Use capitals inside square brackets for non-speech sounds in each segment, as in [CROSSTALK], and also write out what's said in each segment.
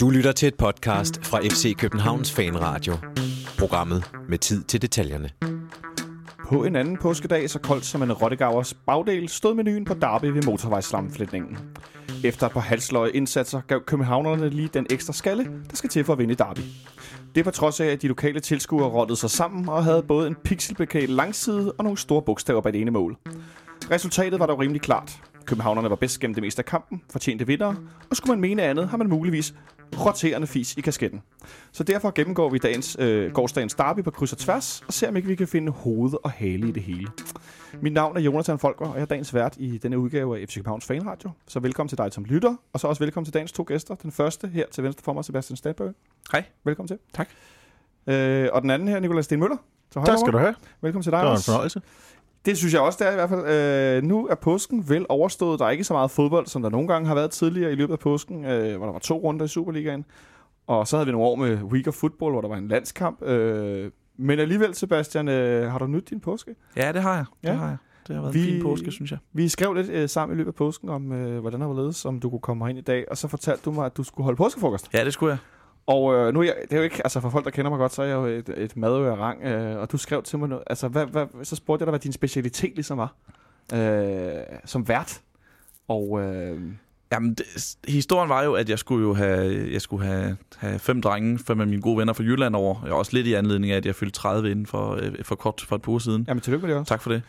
Du lytter til et podcast fra FC Københavns Fanradio. Programmet med tid til detaljerne. På en anden påskedag, så koldt som en Rottegavers bagdel, stod menuen på Derby ved motorvejslamflætningen. Efter et par halsløje indsatser gav københavnerne lige den ekstra skalle, der skal til for at vinde Derby. Det på trods af, at de lokale tilskuere rottede sig sammen og havde både en pixelbekat langside og nogle store bogstaver bag det ene mål. Resultatet var dog rimelig klart. Københavnerne var bedst gennem det meste af kampen, fortjente vinder, og skulle man mene andet, har man muligvis roterende fis i kasketten. Så derfor gennemgår vi dagens, øh, gårdsdagens derby på kryds og tværs, og ser om ikke vi kan finde hoved og hale i det hele. Mit navn er Jonathan Folker, og jeg er dagens vært i denne udgave af FC Københavns Fanradio. Så velkommen til dig som lytter, og så også velkommen til dagens to gæster. Den første her til venstre for mig, Sebastian Stadbøg. Hej. Velkommen til. Tak. Øh, og den anden her, Nikolaj Sten Møller. Så Tak skal du have. Velkommen til dig Det var en også. fornøjelse. Det synes jeg også, det er i hvert fald. Øh, nu er påsken vel overstået. Der er ikke så meget fodbold, som der nogle gange har været tidligere i løbet af påsken, øh, hvor der var to runder i Superligaen. Og så havde vi nogle år med Week of Football, hvor der var en landskamp. Øh, men alligevel, Sebastian, øh, har du nyt din påske? Ja, det har jeg. Det Ja. har jeg. Det har været Vi- en fin påske, synes jeg. Vi skrev lidt øh, sammen i løbet af påsken om, øh, hvordan der var ledes, om du kunne komme ind i dag. Og så fortalte du mig, at du skulle holde påskefrokost. Ja, det skulle jeg. Og øh, nu er jeg, det er jo ikke, altså for folk, der kender mig godt, så er jeg jo et, et madø af rang. Øh, og du skrev til mig noget, altså hvad, hvad, så spurgte jeg dig, hvad din specialitet ligesom var. Øh, som vært. Og øh, Jamen, det, historien var jo, at jeg skulle jo have, jeg skulle have, have fem drenge, fem af mine gode venner fra Jylland over. Jeg er også lidt i anledning af, at jeg fyldte 30 inden for, øh, for kort for et par uger siden. jamen tillykke med det også. Tak for det.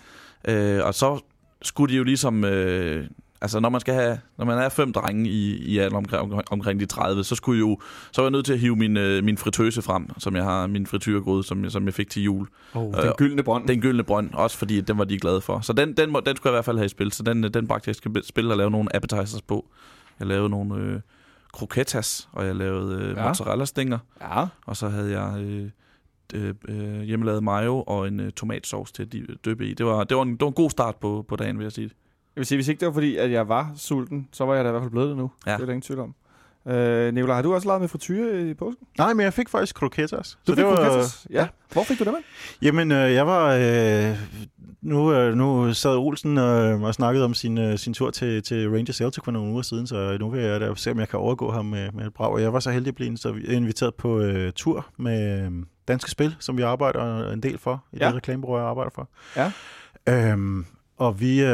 Øh, og så skulle de jo ligesom... Øh, altså, når man, skal have, når man er fem drenge i, i alder omkring, omkring de 30, så skulle jo, så var jeg nødt til at hive min, øh, min fritøse frem, som jeg har, min frityrgryde, som, jeg- som jeg fik til jul. Oh, Øh, den gyldne bånd. Den gyldne brønd, også fordi den var de glade for. Så den, den, må, den skulle jeg i hvert fald have i spil. Så den, øh, den bragte jeg i spil og lave nogle appetizers på. Jeg lavede nogle øh, croquetas, og jeg lavede øh, Ja. mozzarella-stænger. Ja. Og så havde jeg øh, øh, øh, hjemmelavet mayo og en øh, tomatsauce til at di- dyppe i. Det var, det, var en, det var en god start på, på dagen, vil jeg sige. Jeg vil sige, hvis ikke det var fordi, at jeg var sulten, så var jeg da i hvert fald blevet det nu. Ja. Det er der ingen tvivl om. Øh, Nicolaj, har du også lavet med frityre i påsken? Nej, men jeg fik faktisk croquetas. Du Så det var, croquetas? Ja. Hvor fik du det med? Jamen, øh, jeg var... Øh, nu, øh, nu sad Olsen øh, og snakkede om sin, øh, sin tur til, til Rangers Celtic for nogle uger siden, så nu vil jeg da se, om jeg kan overgå ham med, med et brag. Og jeg var så heldig at blive inv- inviteret på øh, tur med øh, Danske Spil, som vi arbejder en del for, i Ja. ja. det reklamebureau, jeg arbejder for. Ja. Øhm, og vi, øh,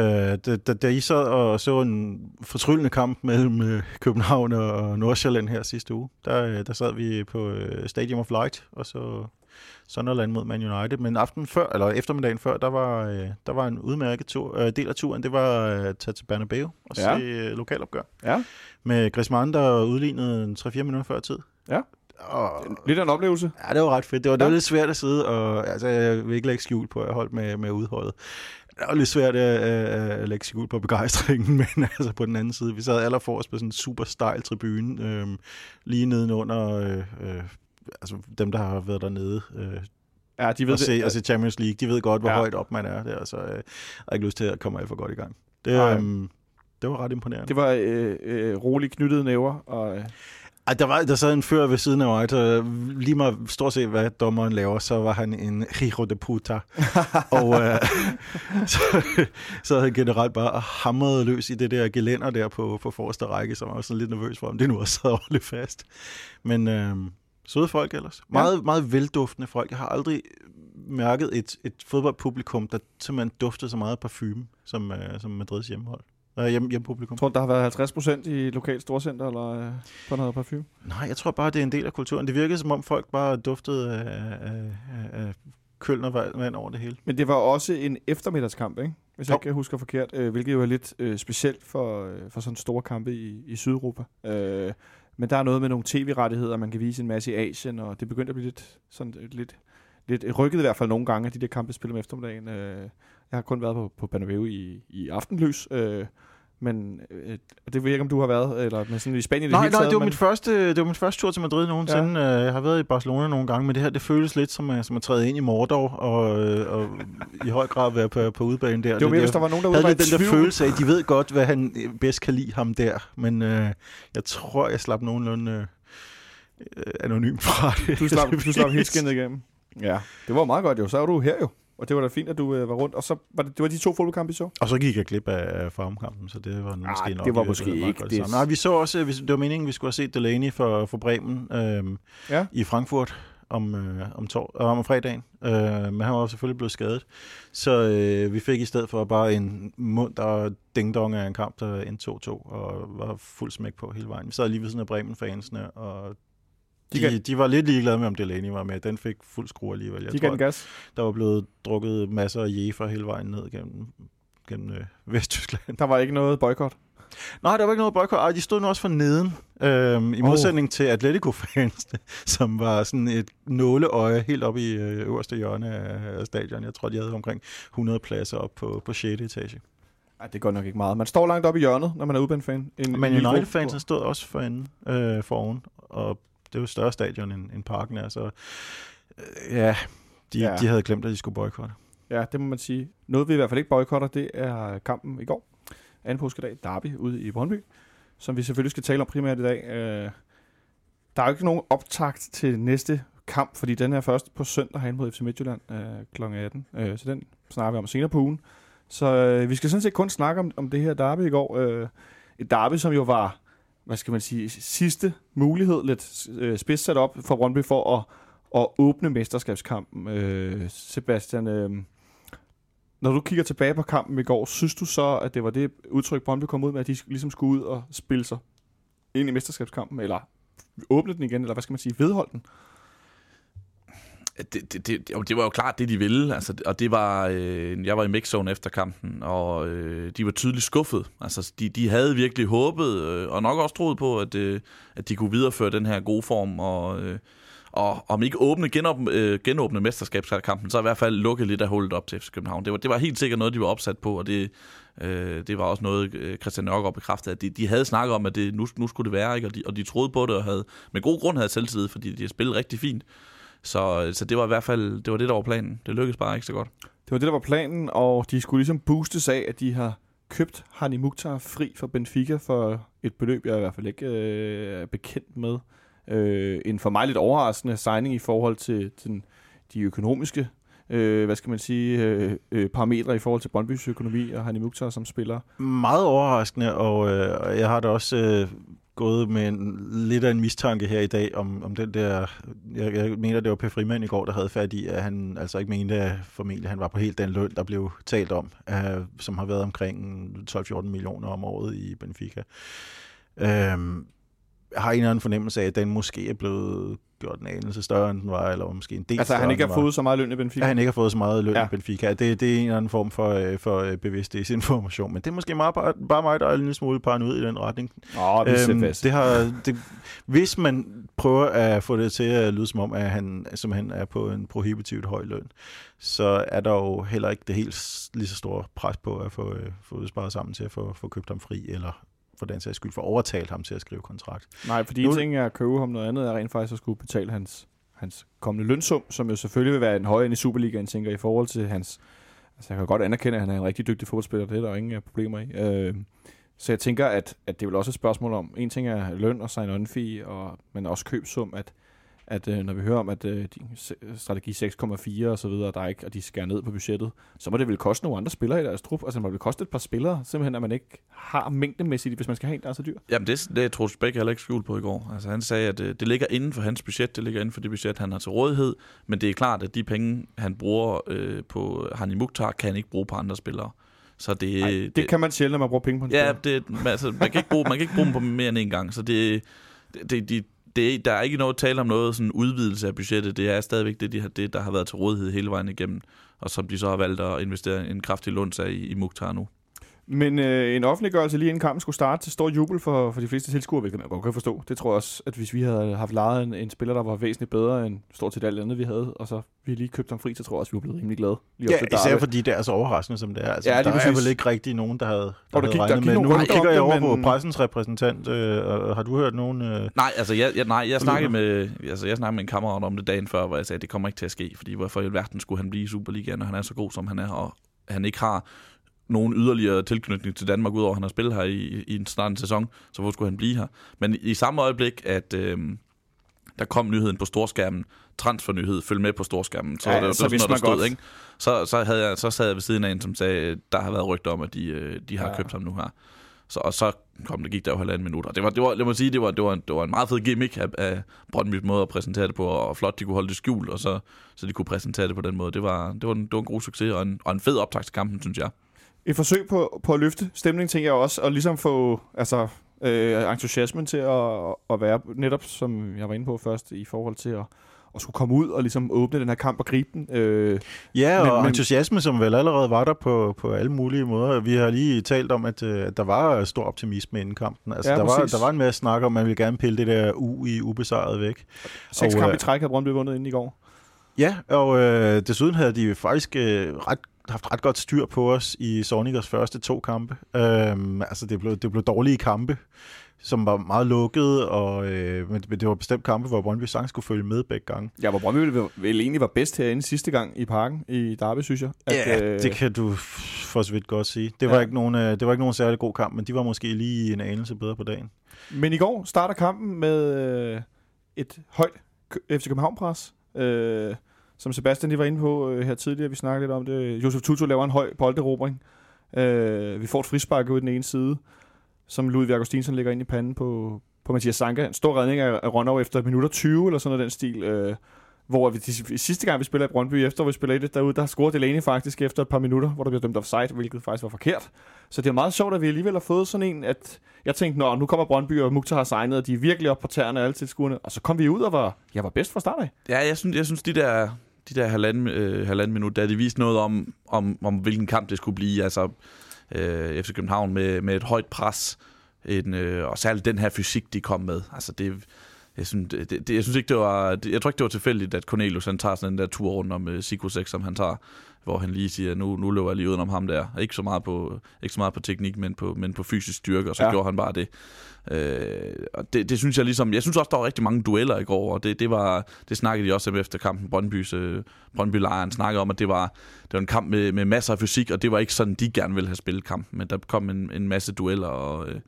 da, da, da I sad og så en fortryllende kamp mellem øh, København og Nordsjælland her sidste uge, der, øh, der sad vi på øh, Stadium of Light og så Sunderland mod Man United. Men aften før, eller eftermiddagen før, der var, øh, der var en udmærket tur, øh, del af turen, det var øh, at tage til Bernabeu og Ja. se øh, lokalopgør. Ja. Med Griezmann, der udlignede en 3-4 minutter før tid. Ja. Og, Lidt af en oplevelse. Ja, det var ret fedt. Det var, det Ja. var lidt svært at sidde, og altså, jeg vil ikke lægge skjul på, at jeg holdt med, med udholdet. Det var lidt svært at, at, at lægge skjul på begejstringen, [LAUGHS] men altså på den anden side, vi sad allerforrest på sådan en super stejl tribune, øhm, lige nedenunder øh, øh, altså dem, der har været dernede øh, Ja, de ved og, se, og se Champions League. De ved godt, hvor Ja. højt op man er der, så øh, jeg har ikke lyst til at komme alt for godt i gang. Det, øhm, det var ret imponerende. Det var øh, øh, roligt knyttede næver. Og, øh, Ej, der, var, der sad en fører ved siden af mig, så lige meget stort set, hvad dommeren laver, så var han en hijo de puta. [LAUGHS] og øh, [LAUGHS] så, så havde han generelt bare hamret løs i det der gelænder der på, på forreste række, så var jeg var sådan lidt nervøs for, om det nu også sad ordentligt fast. Men øh, søde folk ellers. Meget, meget velduftende folk. Jeg har aldrig mærket et, et fodboldpublikum, der simpelthen duftede så meget parfume, som, øh, som Madrids hjemmehold. Øh, hjem, hjemmepublikum. tror du, der har været 50 procent i lokalt storcenter eller øh, på noget parfume? Nej, jeg tror bare, det er en del af kulturen. Det virkede, som om folk bare duftede af, af, af, af køln og vand over det hele. Men det var også en eftermiddagskamp, ikke? Hvis jeg Jo. ikke husker forkert, øh, hvilket jo er lidt øh, specielt for, øh, for sådan store kampe i, i Sydeuropa. Øh, men der er noget med nogle tv-rettigheder, man kan vise en masse i Asien, og det begyndte at blive lidt, sådan, øh, lidt, lidt rykket i hvert fald nogle gange, at de der kampe spiller om eftermiddagen. Øh, jeg har kun været på, på Bernabeu i, i aftenlys, øh, men øh, det ved jeg ikke, om du har været, eller men sådan i Spanien Nej, det hele nej, taget, det var, men- min første, det var min første tur til Madrid nogensinde. Ja. Jeg har været i Barcelona nogle gange, men det her, det føles lidt som, at- som at træde ind i Mordor, og, øh, og i høj grad være på, på udbanen der. Det var mere, hvis der var nogen, der havde den der følelse af, at de ved godt, hvad han øh, bedst kan lide ham der, men øh, jeg tror, jeg slap nogenlunde øh, øh, anonymt fra det. Du slap, [LAUGHS] du slap helt skinnet igennem. Ja, det var meget godt jo. Så er du her jo. Og det var da fint, at du øh, var rundt. Og så var det, det var de to fodboldkampe, I så? Og så gik jeg glip af farmkampen, så det var måske Ah, nok... det var øh, måske meget ikke det. Nej, vi så også, øh, vi- det var meningen, vi skulle have set Delaney for, for Bremen øhm, Ja. i Frankfurt om, øh, om, tor- øh, om fredagen, øh, men han var jo selvfølgelig blevet skadet. Så øh, vi fik i stedet for bare en mund, der ding-dong af en kamp, der endte 2-2, og var fuld smæk på hele vejen. Vi sad lige ved siden af Bremen-fansene, og De de, kan- de var lidt ligeglade med, om Delaney var med. Den fik fuld skrue alligevel. Jeg de tror, gas. der var blevet drukket masser af jefer hele vejen ned gennem, gennem øh, [LAUGHS] Vesttyskland. Der var ikke noget boykot. Nej, der var ikke noget boykot. Ej, de stod nu også for neden. Øhm, I Oh. modsætning til Atletico-fansene, [LAUGHS] som var sådan et nåleøje helt oppe i øh, øverste hjørne af stadion. Jeg tror, de havde omkring 100 pladser op på, på 6. etage. Nej, det går nok ikke meget. Man står langt op i hjørnet, når man er udbane-fan. En, Men United-fansen stod også forinde, øh, foroven, og det er jo et større stadion end, end parken er, så øh, ja, de, ja, de havde glemt, at de skulle boykotte. Ja, det må man sige. Noget vi i hvert fald ikke boykotter, det er kampen i går. Anden påskedag, Derby, ude i Brøndby. Som vi selvfølgelig skal tale om primært i dag. Øh, der er jo ikke nogen optakt til næste kamp, fordi den er først på søndag herinde mod FC Midtjylland øh, kl. 18. Øh, så den snakker vi om senere på ugen. Så øh, vi skal sådan set kun snakke om, om det her derby i går. Øh, et derby, som jo var, hvad skal man sige, sidste mulighed, lidt øh, spids sat op for Brøndby for at, at åbne mesterskabskampen. Øh, Sebastian, øh, når du kigger tilbage på kampen i går, synes du så, at det var det udtryk, Brøndby kom ud med, at de ligesom skulle ud og spille sig ind i mesterskabskampen, eller åbne den igen, eller hvad skal man sige, vedholde den? Det, det, det, jo, det var jo klart det, de ville. Altså, og det var, øh, jeg var i mixzone efter kampen, og øh, de var tydeligt skuffet. Altså, de, de havde virkelig håbet, øh, og nok også troet på, at, øh, at de kunne videreføre den her gode form, og, øh, og om ikke åbne, genåbne, øh, genåbne mesterskabskampen, så i hvert fald lukke lidt af hullet op til FC København. Det var, det var helt sikkert noget, de var opsat på, og det, øh, det var også noget, øh, Christian Nørgaard bekræftede, at de, de havde snakket om, at det, nu, nu skulle det være, ikke? Og, de, og de troede på det, og havde med god grund havde selvtillid, fordi de har spillet rigtig fint. Så, så det var i hvert fald det, var det, der var planen. Det lykkedes bare ikke så godt. Det var det, der var planen, og de skulle ligesom boostes af, at de har købt Hani Mukhtar fri fra Benfica for et beløb, jeg i hvert fald ikke øh, er bekendt med. Øh, en for mig lidt overraskende signing i forhold til, til den, de økonomiske øh, hvad skal man sige, øh, øh, parametre i forhold til Brøndbys økonomi og Hani Mukhtar som spiller. Meget overraskende, og øh, jeg har da også øh, gået med en, lidt af en mistanke her i dag om, om den der... Jeg, jeg mener, det var Per Frimand i går, der havde fat i, at han altså ikke mente, at formentlig han var på helt den løn, der blev talt om, øh, som har været omkring 12-14 millioner om året i Benfica. Øh, har en eller anden fornemmelse af, at den måske er blevet gjort en anelse større, end den var, eller måske en del Altså, han ikke har fået så meget løn i Benfica. Ja, han ikke har fået så meget løn Ja. i Benfica. Det, det er en eller anden form for, øh, for øh, bevidsthedsinformation. Men det er måske meget, bare, bare mig, der er en lille smule paranoid i den retning. Åh, vi Øhm, det har, det, hvis man prøver at få det til at lyde som om, at han simpelthen er på en prohibitivt høj løn, så er der jo heller ikke det helt lige så store pres på at få, øh, få sparet sammen til at få, få købt ham fri, eller for den sags skyld få overtalt ham til at skrive kontrakt. Nej, fordi Nu- en ting er at købe ham, noget andet er rent faktisk at skulle betale hans, hans kommende lønsum, som jo selvfølgelig vil være en højere end i Superligaen, tænker i forhold til hans... Altså, jeg kan godt anerkende, at han er en rigtig dygtig fodboldspiller, det er der ingen problemer i. Øh, så jeg tænker, at, at det er vel også et spørgsmål om, en ting er løn og sign-on fee, og, men også købsum, at, at øh, når vi hører om, at øh, de, strategi 6,4 og så videre, der er ikke, og de skærer ned på budgettet, så må det vel koste nogle andre spillere i deres trup. Altså, det må vel koste et par spillere, simpelthen, at man ikke har mængdemæssigt, hvis man skal have en, der er så dyr. Jamen, det, det Troels Bæk heller ikke skjult på i går. Altså, han sagde, at øh, det ligger inden for hans budget, det ligger inden for det budget, han har til rådighed, men det er klart, at de penge, han bruger øh, på Hani Mukhtar, kan han ikke bruge på andre spillere. Så det, Ej, det, det kan man sjældent, når man bruger penge på en Ja, spiller. det, man- altså, man, kan ikke bruge, man kan ikke bruge dem på mere end en gang, så det, det, det, det, der er ikke noget tale om noget sådan udvidelse af budgettet. Det er stadigvæk det, de har, det, der har været til rådighed hele vejen igennem, og som de så har valgt at investere en kraftig lunds af i, i Mukhtar nu. Men øh, en offentliggørelse lige inden kampen skulle starte til stor jubel for, for de fleste tilskuere, hvilket man godt kan forstå. Det tror jeg også, at hvis vi havde haft lejet en, en spiller, der var væsentligt bedre end stort set alt andet, vi havde, og så vi lige købt ham fri, så tror jeg også, vi var blevet rimelig glade. Lige Ja, især Derby. fordi det er så overraskende, som det er. Altså, Ja, lige der er præcis. vel ikke rigtig nogen, der havde, der der havde gik- der regnet gik med. Nu kigger jeg det, over men- på pressens repræsentant. Øh, og har du hørt nogen... Øh, Nej, altså jeg, jeg, nej, jeg snakkede med, altså jeg snakkede med en kammerat om det dagen før, hvor jeg sagde, at det kommer ikke til at ske, fordi hvorfor i alverden skulle han blive i Superligaen, når han er så god, som han er, og han ikke har nogen yderligere tilknytning til Danmark, udover at han har spillet her i, i en snart en sæson, så hvor skulle han blive her? Men i samme øjeblik, at, øh, der kom nyheden på storskærmen, transfernyhed, følg med på storskærmen. Så Ja, det, var- så sådan, man der stod, godt. ikke? Så, så, havde jeg, så sad jeg ved siden af en, som sagde, der har været rygter om, at de, øh, de har Ja. købt ham nu her. Så, og så kom det, gik der jo halvanden minut. Og det var, det var, lad mig sige, det var, det var, det var en meget fed gimmick af, af Brøndby's måde at præsentere det på, og flot, de kunne holde det skjult, og så, så de kunne præsentere det på den måde. Det var, det var, en, det var en god succes, og en, og en fed optag til kampen, synes jeg. Et forsøg på, på at løfte stemningen, tænker jeg også, og ligesom få altså, øh, entusiasmen til at, at være netop, som jeg var inde på først, i forhold til at, at skulle komme ud og ligesom åbne den her kamp og gribe den. Øh, Ja, Men- og men- entusiasme, som vel allerede var der på, på alle mulige måder. Vi har lige talt om, at, øh, at der var stor optimisme inden kampen. Altså, Ja, der, var, der var en masse snak om, at man ville gerne pille det der U i ubesejret væk. seks kampe øh, i træk havde Brøndby vundet inden i går. Ja, og øh, desuden havde de faktisk øh, ret, haft ret godt styr på os i Sonicers første to kampe. Øhm, altså, det blev, det blev dårlige kampe, som var meget lukkede, og, øh, men, men det var bestemt kampe, hvor Brøndby sang skulle følge med begge gange. Ja, hvor Brøndby vel, vel egentlig var bedst herinde sidste gang i parken i Derby, synes jeg. Ja, det kan du for så vidt godt sige. Det var, Ja. ikke nogen, øh, det var ikke nogen særlig god kamp, men de var måske lige en anelse bedre på dagen. Men i går starter kampen med øh, et højt FC København-pres. Øh, som Sebastian lige var inde på øh, her tidligere, vi snakkede lidt om det. Josef Tutu laver en høj bolderobring. Øh, vi får et frispark ud den ene side, som Ludvig Augustinsson lægger ind i panden på, på Mathias Sanka. En stor redning af, af Ronov efter minutter 20, eller sådan noget den stil. Øh, hvor vi, de, sidste gang vi spiller i Brøndby, efter vi spiller det derude, der scorede Delaney faktisk efter et par minutter, hvor der blev dømt offside, hvilket faktisk var forkert. Så det er meget sjovt, at vi alligevel har fået sådan en, at jeg tænkte, Nå, nu kommer Brøndby, og Mukhtar har signet, og de er virkelig op på tæerne alle tilskuerne. Og så kom vi ud og var, jeg var bedst fra start af. Ja, jeg synes, jeg synes de der, de der halvanden, øh, halvanden minut, da de viste noget om, om, om, hvilken kamp det skulle blive. Altså, øh, FC København med, med et højt pres, en, øh, og særligt den her fysik, de kom med. Altså, det, jeg synes, det, det, jeg synes ikke, det var... Det, jeg tror ikke, det var tilfældigt, at Cornelius han tager sådan den der tur rundt om uh, Siku 6, som han tager, hvor han lige siger, nu, nu løber jeg lige udenom ham der. Ikke så meget på, ikke så meget på teknik, men på, men på fysisk styrke, og så Ja. gjorde han bare det. Øh, og det, det, synes jeg ligesom... Jeg synes også, der var rigtig mange dueller i går, og det, det, var, det snakkede de også om efter kampen. Brøndbys, øh, Brøndby-lejren snakkede om, at det var, det var en kamp med, med masser af fysik, og det var ikke sådan, de gerne ville have spillet kampen, men der kom en, en masse dueller, og, øh,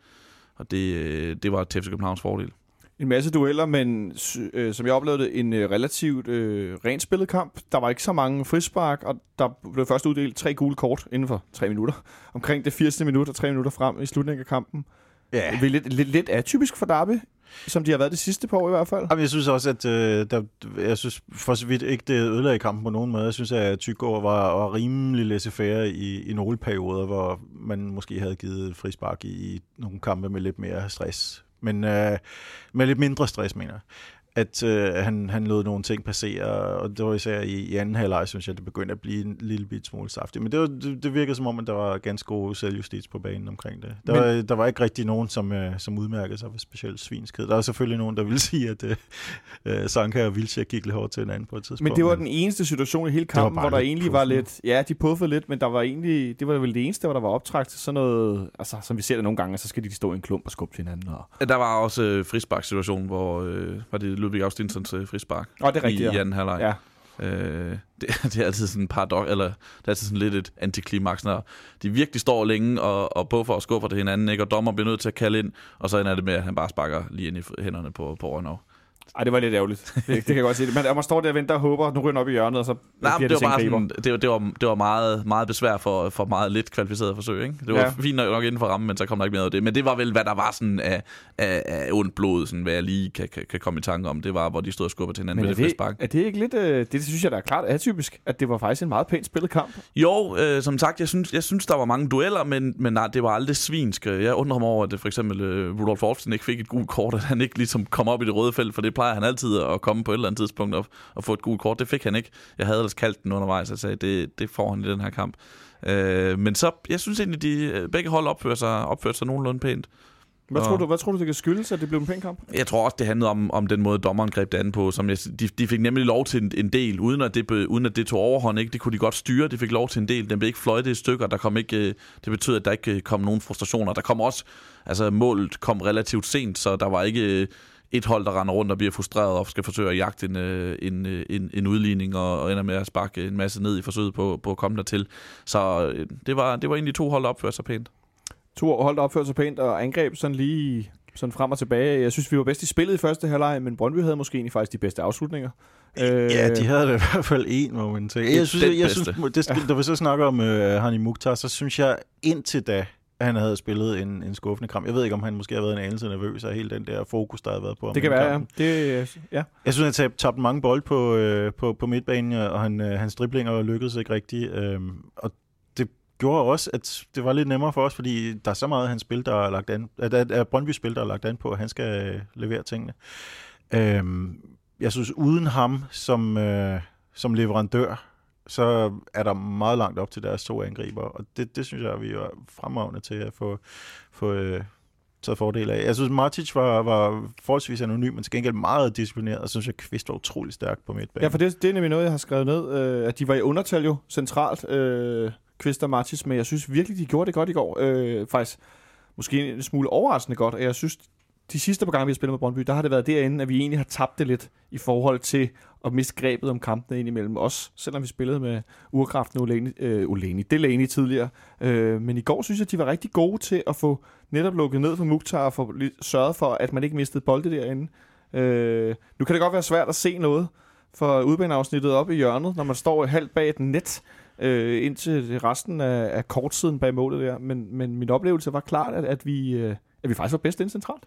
og det, øh, det var til FC Københavns fordel. En masse dueller, men øh, som jeg oplevede en øh, relativt øh, rent spillet kamp. Der var ikke så mange frispark, og der blev først uddelt tre gule kort inden for tre minutter. [LAUGHS] Omkring det 80. minut og tre minutter frem i slutningen af kampen. Ja. Det er lidt, lidt, lidt atypisk for Derby, som de har været det sidste par år i hvert fald. Jamen, jeg synes også, at øh, der, jeg synes for så vidt ikke, det ødelagde kampen på nogen måde. Jeg synes, at Tygård var, var rimelig laissez-faire i, i nogle perioder, hvor man måske havde givet et frispark i, i nogle kampe med lidt mere stress. Men øh, med lidt mindre stress, mener jeg. At øh, han, han lod nogle ting passere, og det var især i, i anden halvleg, synes jeg, det begyndte at blive en lille bit smule saftigt. Men det, var, det, det virkede som om, at der var ganske god selvjustits på banen omkring det. Der, Men- var, der var ikke rigtig nogen, som, øh, som udmærkede sig ved specielt svinskhed. Der var selvfølgelig nogen, der ville [LAUGHS] sige, at øh, øh, Sanka og Vilcek gik lidt hårdt til hinanden på et tidspunkt. Men det var den eneste situation i hele var kampen, hvor der egentlig var puffet. lidt... Ja, de puffede lidt, men der var egentlig... Det var vel det eneste, hvor der var optræk til sådan noget... Altså, som vi ser det nogle gange, så skal de stå i en klump og skubbe til hinanden. Og... Der var også øh, frispark-situation, hvor øh, var det Ludvig Austinsons øh, frispark Åh, det er rigtigt, i, i anden halvleg. Ja. Øh, [LAUGHS] det, det er altid sådan en paradox, eller det er altid sådan lidt et antiklimaks, når de virkelig står længe og, og buffer og skubber til hinanden, ikke? og dommer bliver nødt til at kalde ind, og så ender det med, at han bare sparker lige ind i hænderne på, på Rønnow. Ej, det var lidt ærgerligt. Det, det kan jeg godt sige. Men man står der og venter og håber, nu ryger op i hjørnet, og så Nej, bliver men det, var bare sådan, det, det, var, det var meget, meget besvær for, for meget lidt kvalificeret forsøg. Ikke? Det var Ja. fint nok, nok inden for rammen, men så kom der ikke mere af det. Men det var vel, hvad der var sådan af, af, af ondt blod, sådan, hvad jeg lige kan, kan, kan komme i tanke om. Det var, hvor de stod og skubbede til hinanden Men med det det, frispark. er det ikke lidt... Øh, det, det synes jeg, der er klart atypisk, at det var faktisk en meget pænt spillet kamp. Jo, øh, som sagt, jeg synes, jeg synes, der var mange dueller, men, men nej, det var aldrig svinsk. Jeg undrer mig over, at for eksempel øh, Rudolf Olsen ikke fik et gult kort, at han ikke ligesom kom op i det røde felt, for det plejer han altid at komme på et eller andet tidspunkt og, og få et gult kort. Det fik han ikke. Jeg havde ellers kaldt den undervejs og sagde, det, det får han i den her kamp. Øh, men så, jeg synes egentlig, de øh, begge hold opfører sig, opfører sig nogenlunde pænt. Hvad, tror du, hvad tror du, det kan skyldes, at det blev en pæn kamp? Jeg tror også, det handlede om, om den måde, dommeren greb det an på. Som jeg, de, de fik nemlig lov til en, en del, uden at, det, uden at det tog overhånd. Ikke? Det kunne de godt styre. De fik lov til en del. Den blev ikke fløjtet i stykker. Der kom ikke, øh, det betød, at der ikke øh, kom nogen frustrationer. Der kom også, altså målet kom relativt sent, så der var ikke et hold, der render rundt og bliver frustreret og skal forsøge at jagte en, øh, en, øh, en, en udligning og, og ender med at sparke en masse ned i forsøget på, på at komme dertil. Så øh, det var, det var egentlig to hold, der opførte sig pænt. To hold, der opførte sig pænt og angreb sådan lige sådan frem og tilbage. Jeg synes, vi var bedst i spillet i første halvleg, men Brøndby havde måske egentlig faktisk de bedste afslutninger. Ja, de havde det i hvert fald en moment. Jeg, synes, jeg, jeg bedste. synes det, skal, da vi så snakker om uh, Hani Mukhtar, så synes jeg indtil da, han havde spillet en, en skuffende kamp. Jeg ved ikke, om han måske har været en anelse nervøs af hele den der fokus, der har været på ham. Det kan være, ja. Det, ja. Jeg synes, han tabte, tabte mange bold på, øh, på, på midtbanen, og han, øh, hans driblinger lykkedes ikke rigtigt. Øh, og det gjorde også, at det var lidt nemmere for os, fordi der er så meget af hans spil, der er lagt an, at, at, at Brøndby spil, der er lagt an på, at han skal øh, levere tingene. Øh, jeg synes, uden ham som, øh, som leverandør, så er der meget langt op til deres to angriber, og det, det synes jeg, vi er fremragende til at få, få øh, taget fordel af. Jeg synes, Martic var, var forholdsvis anonym, men til gengæld meget disciplineret, og synes jeg, Kvist var utrolig stærk på midtbanen. ja, for det, det er nemlig noget, jeg har skrevet ned, øh, at de var i undertal jo centralt, øh, Kvist og Martic, men jeg synes virkelig, de gjorde det godt i går. Øh, faktisk måske en smule overraskende godt, og jeg synes, de sidste par gange, vi har spillet med Brøndby, der har det været derinde, at vi egentlig har tabt det lidt i forhold til at miste grebet om kampene ind imellem os, selvom vi spillede med urkraften Uleni, øh, Uleni, Delaney tidligere. Øh, men i går synes jeg, de var rigtig gode til at få netop lukket ned for Mukhtar og få sørget for, at man ikke mistede bolde derinde. Øh, nu kan det godt være svært at se noget for udbaneafsnittet op i hjørnet, når man står halvt bag et net, øh, indtil resten af, af kortsiden bag målet der. Men, men min oplevelse var klart, at, at, vi, øh, at vi faktisk var bedst ind centralt.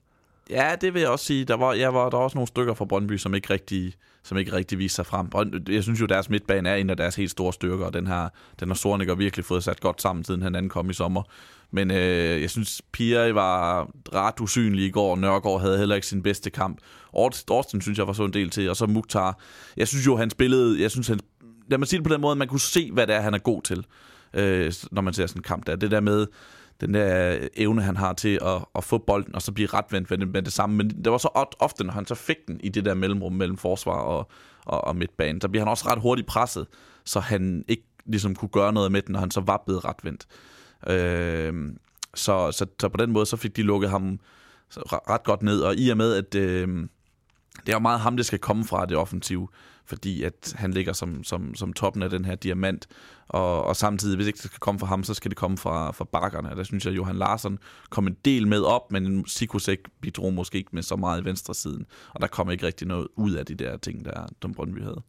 Ja, det vil jeg også sige. Der var, jeg var, der var også nogle stykker fra Brøndby, som ikke rigtig, som ikke rigtig viste sig frem. Brøndby, jeg synes jo, deres midtbane er en af deres helt store styrker, og den har, den har Sornik virkelig fået sat godt sammen, siden han ankom i sommer. Men øh, jeg synes, Pia var ret usynlig i går. Nørgaard havde heller ikke sin bedste kamp. Austin synes jeg var så en del til, og så Mukhtar. Jeg synes jo, han spillede... Jeg synes, han, lad mig sige det på den måde, at man kunne se, hvad det er, han er god til, øh, når man ser sådan en kamp der. Det der med den der evne, han har til at, at få bolden, og så blive retvendt med det, med det samme. Men det var så ofte, når han så fik den i det der mellemrum mellem forsvar og, og, og midtbanen, så bliver han også ret hurtigt presset, så han ikke ligesom kunne gøre noget med den, når han så var blevet retvendt. Øh, så, så, så på den måde, så fik de lukket ham så ret godt ned, og i og med, at øh, det er jo meget ham, det skal komme fra, det offensive, fordi at han ligger som, som, som toppen af den her diamant, og, og samtidig, hvis ikke det skal komme fra ham, så skal det komme fra, fra bakkerne. Der synes jeg, at Johan Larsen kom en del med op, men Sikusek bidrog måske ikke med så meget i venstre siden, og der kom ikke rigtig noget ud af de der ting, der Tom Brøndby havde.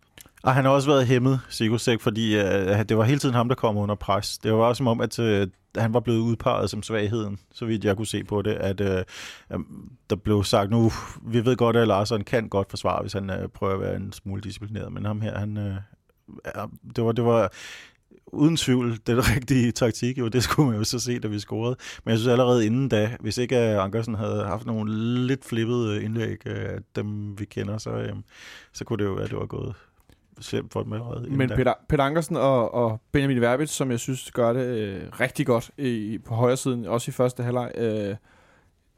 Og han har også været hæmmet, Sigurdsek, fordi øh, det var hele tiden ham, der kom under pres. Det var også som om, at øh, han var blevet udpeget som svagheden, så vidt jeg kunne se på det, at øh, der blev sagt, nu, vi ved godt, at Larsen kan godt forsvare, hvis han øh, prøver at være en smule disciplineret, men ham her, han, øh, det var, det var uden tvivl den [LAUGHS] rigtige taktik, jo, det skulle man jo så se, da vi scorede. Men jeg synes allerede inden da, hvis ikke øh, Ankersen havde haft nogle lidt flippede øh, indlæg øh, af dem, vi kender, så, øh, så kunne det jo være, at det var gået slemt for dem allerede. Men Peter, Peter Ankersen og, og Benjamin Verbitz, som jeg synes gør det øh, rigtig godt i, på højre siden, også i første halvleg. Øh,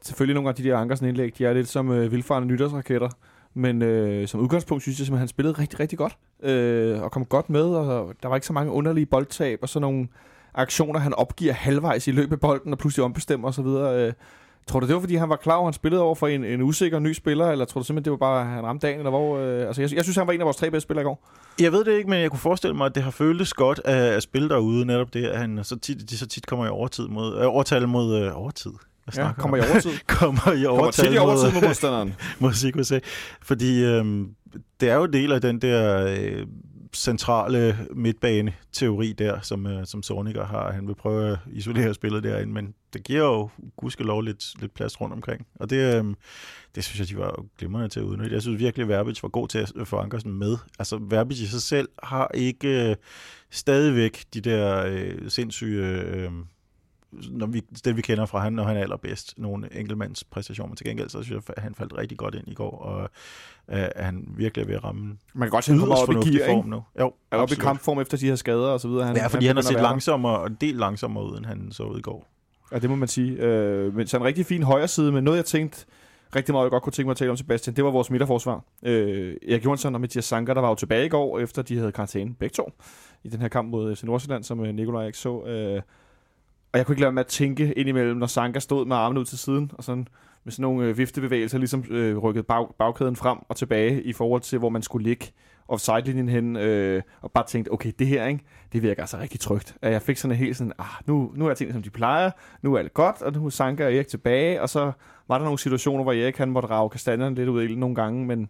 selvfølgelig nogle af de der Ankersen-indlæg, de er lidt som øh, vildfarende nytårsraketter, men øh, som udgangspunkt synes jeg simpelthen, han spillede rigtig, rigtig godt, øh, og kom godt med, og der var ikke så mange underlige boldtab, og sådan nogle aktioner, han opgiver halvvejs i løbet af bolden, og pludselig ombestemmer osv., øh, Tror du, det var, fordi han var klar over, han spillede over for en, en usikker ny spiller, eller tror du simpelthen, det var bare, han ramte dagen, eller hvor? Øh, altså, jeg, jeg synes, han var en af vores tre bedste spillere i går. Jeg ved det ikke, men jeg kunne forestille mig, at det har føltes godt at, at spille derude, netop det, at han så tit, de så tit kommer i overtid mod, øh, overtal mod øh, overtid. Ja, kommer i overtid. [LAUGHS] kommer i overtal kommer tit i overtid mod modstanderen. [LAUGHS] mod Sigurdsæk. Fordi øh, det er jo en del af den der øh, centrale midtbane-teori der, som, øh, som Zorniger har. Han vil prøve at isolere spillet derinde, men det giver jo gudskelov lidt, lidt plads rundt omkring. Og det, øh, det synes jeg, de var glimrende til at udnytte. Jeg synes virkelig, at Verbitz var god til at få Ankersen med. Altså, Verbitz i sig selv har ikke øh, stadigvæk de der øh, sindssyge... Øh, når vi, det vi kender fra han, når han er allerbedst, nogle enkeltmands præstationer. Til gengæld, så synes jeg, at han faldt rigtig godt ind i går, og øh, han virkelig er ved at ramme Man kan godt se, at han kommer op i gear, form nu. Jo, er op i kampform efter de her skader og så videre. Han, ja, fordi han, han har set langsommere, og en del langsommere ud, end han så ud i går. Ja, det må man sige. Øh, men så en rigtig fin højre side, men noget jeg tænkte rigtig meget, jeg godt kunne tænke mig at tale om, Sebastian, det var vores midterforsvar. Øh, Erik Jonsson og Mathias Sanker, der var jo tilbage i går, efter de havde karantæne begge to, i den her kamp mod FC Nordsjælland, som Nikolaj ikke så. Øh, og jeg kunne ikke lade være med at tænke indimellem, når Sanka stod med armene ud til siden, og sådan med sådan nogle øh, viftebevægelser, ligesom øh, rykket bag, bagkæden frem og tilbage i forhold til, hvor man skulle ligge offside-linjen hen, øh, og bare tænkte, okay, det her, ikke, det virker altså rigtig trygt. At jeg fik sådan en helt sådan, ah, nu, nu er jeg tænkt, som de plejer, nu er alt godt, og nu er Sanka og Erik tilbage, og så var der nogle situationer, hvor Erik han måtte rave kastanjerne lidt ud i nogle gange, men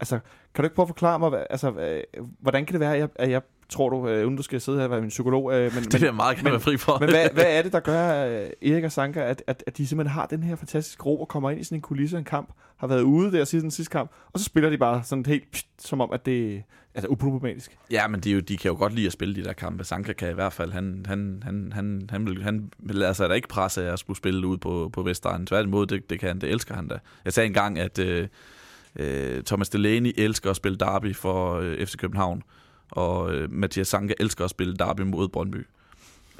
altså, kan du ikke prøve at forklare mig, hvad, altså, hvordan kan det være, at jeg, at jeg tror du, øh, uden du skal sidde her og være min psykolog, øh, men, [LAUGHS] Det vil jeg meget gerne men- være fri for. men hvad, [LAUGHS] hvad er det, der gør øh, Erik og Sanka, at, at, at de simpelthen har den her fantastiske ro og kommer ind i sådan en kulisse en kamp, har været ude der siden den sidste kamp, og så spiller de bare sådan helt pst, som om, at det er altså, uproblematisk. Ja, men de, er jo, de kan jo godt lide at spille de der kampe. Sanka kan i hvert fald, han, han, han, han, han, vil, han lader sig da ikke presse af at skulle spille ud på, på Vestegnen. Tværtimod, det, det kan han, det elsker han da. Jeg sagde engang, at øh, øh, Thomas Delaney elsker at spille derby for øh, FC København, og øh, Mathias Sanka elsker at spille derby mod Brøndby.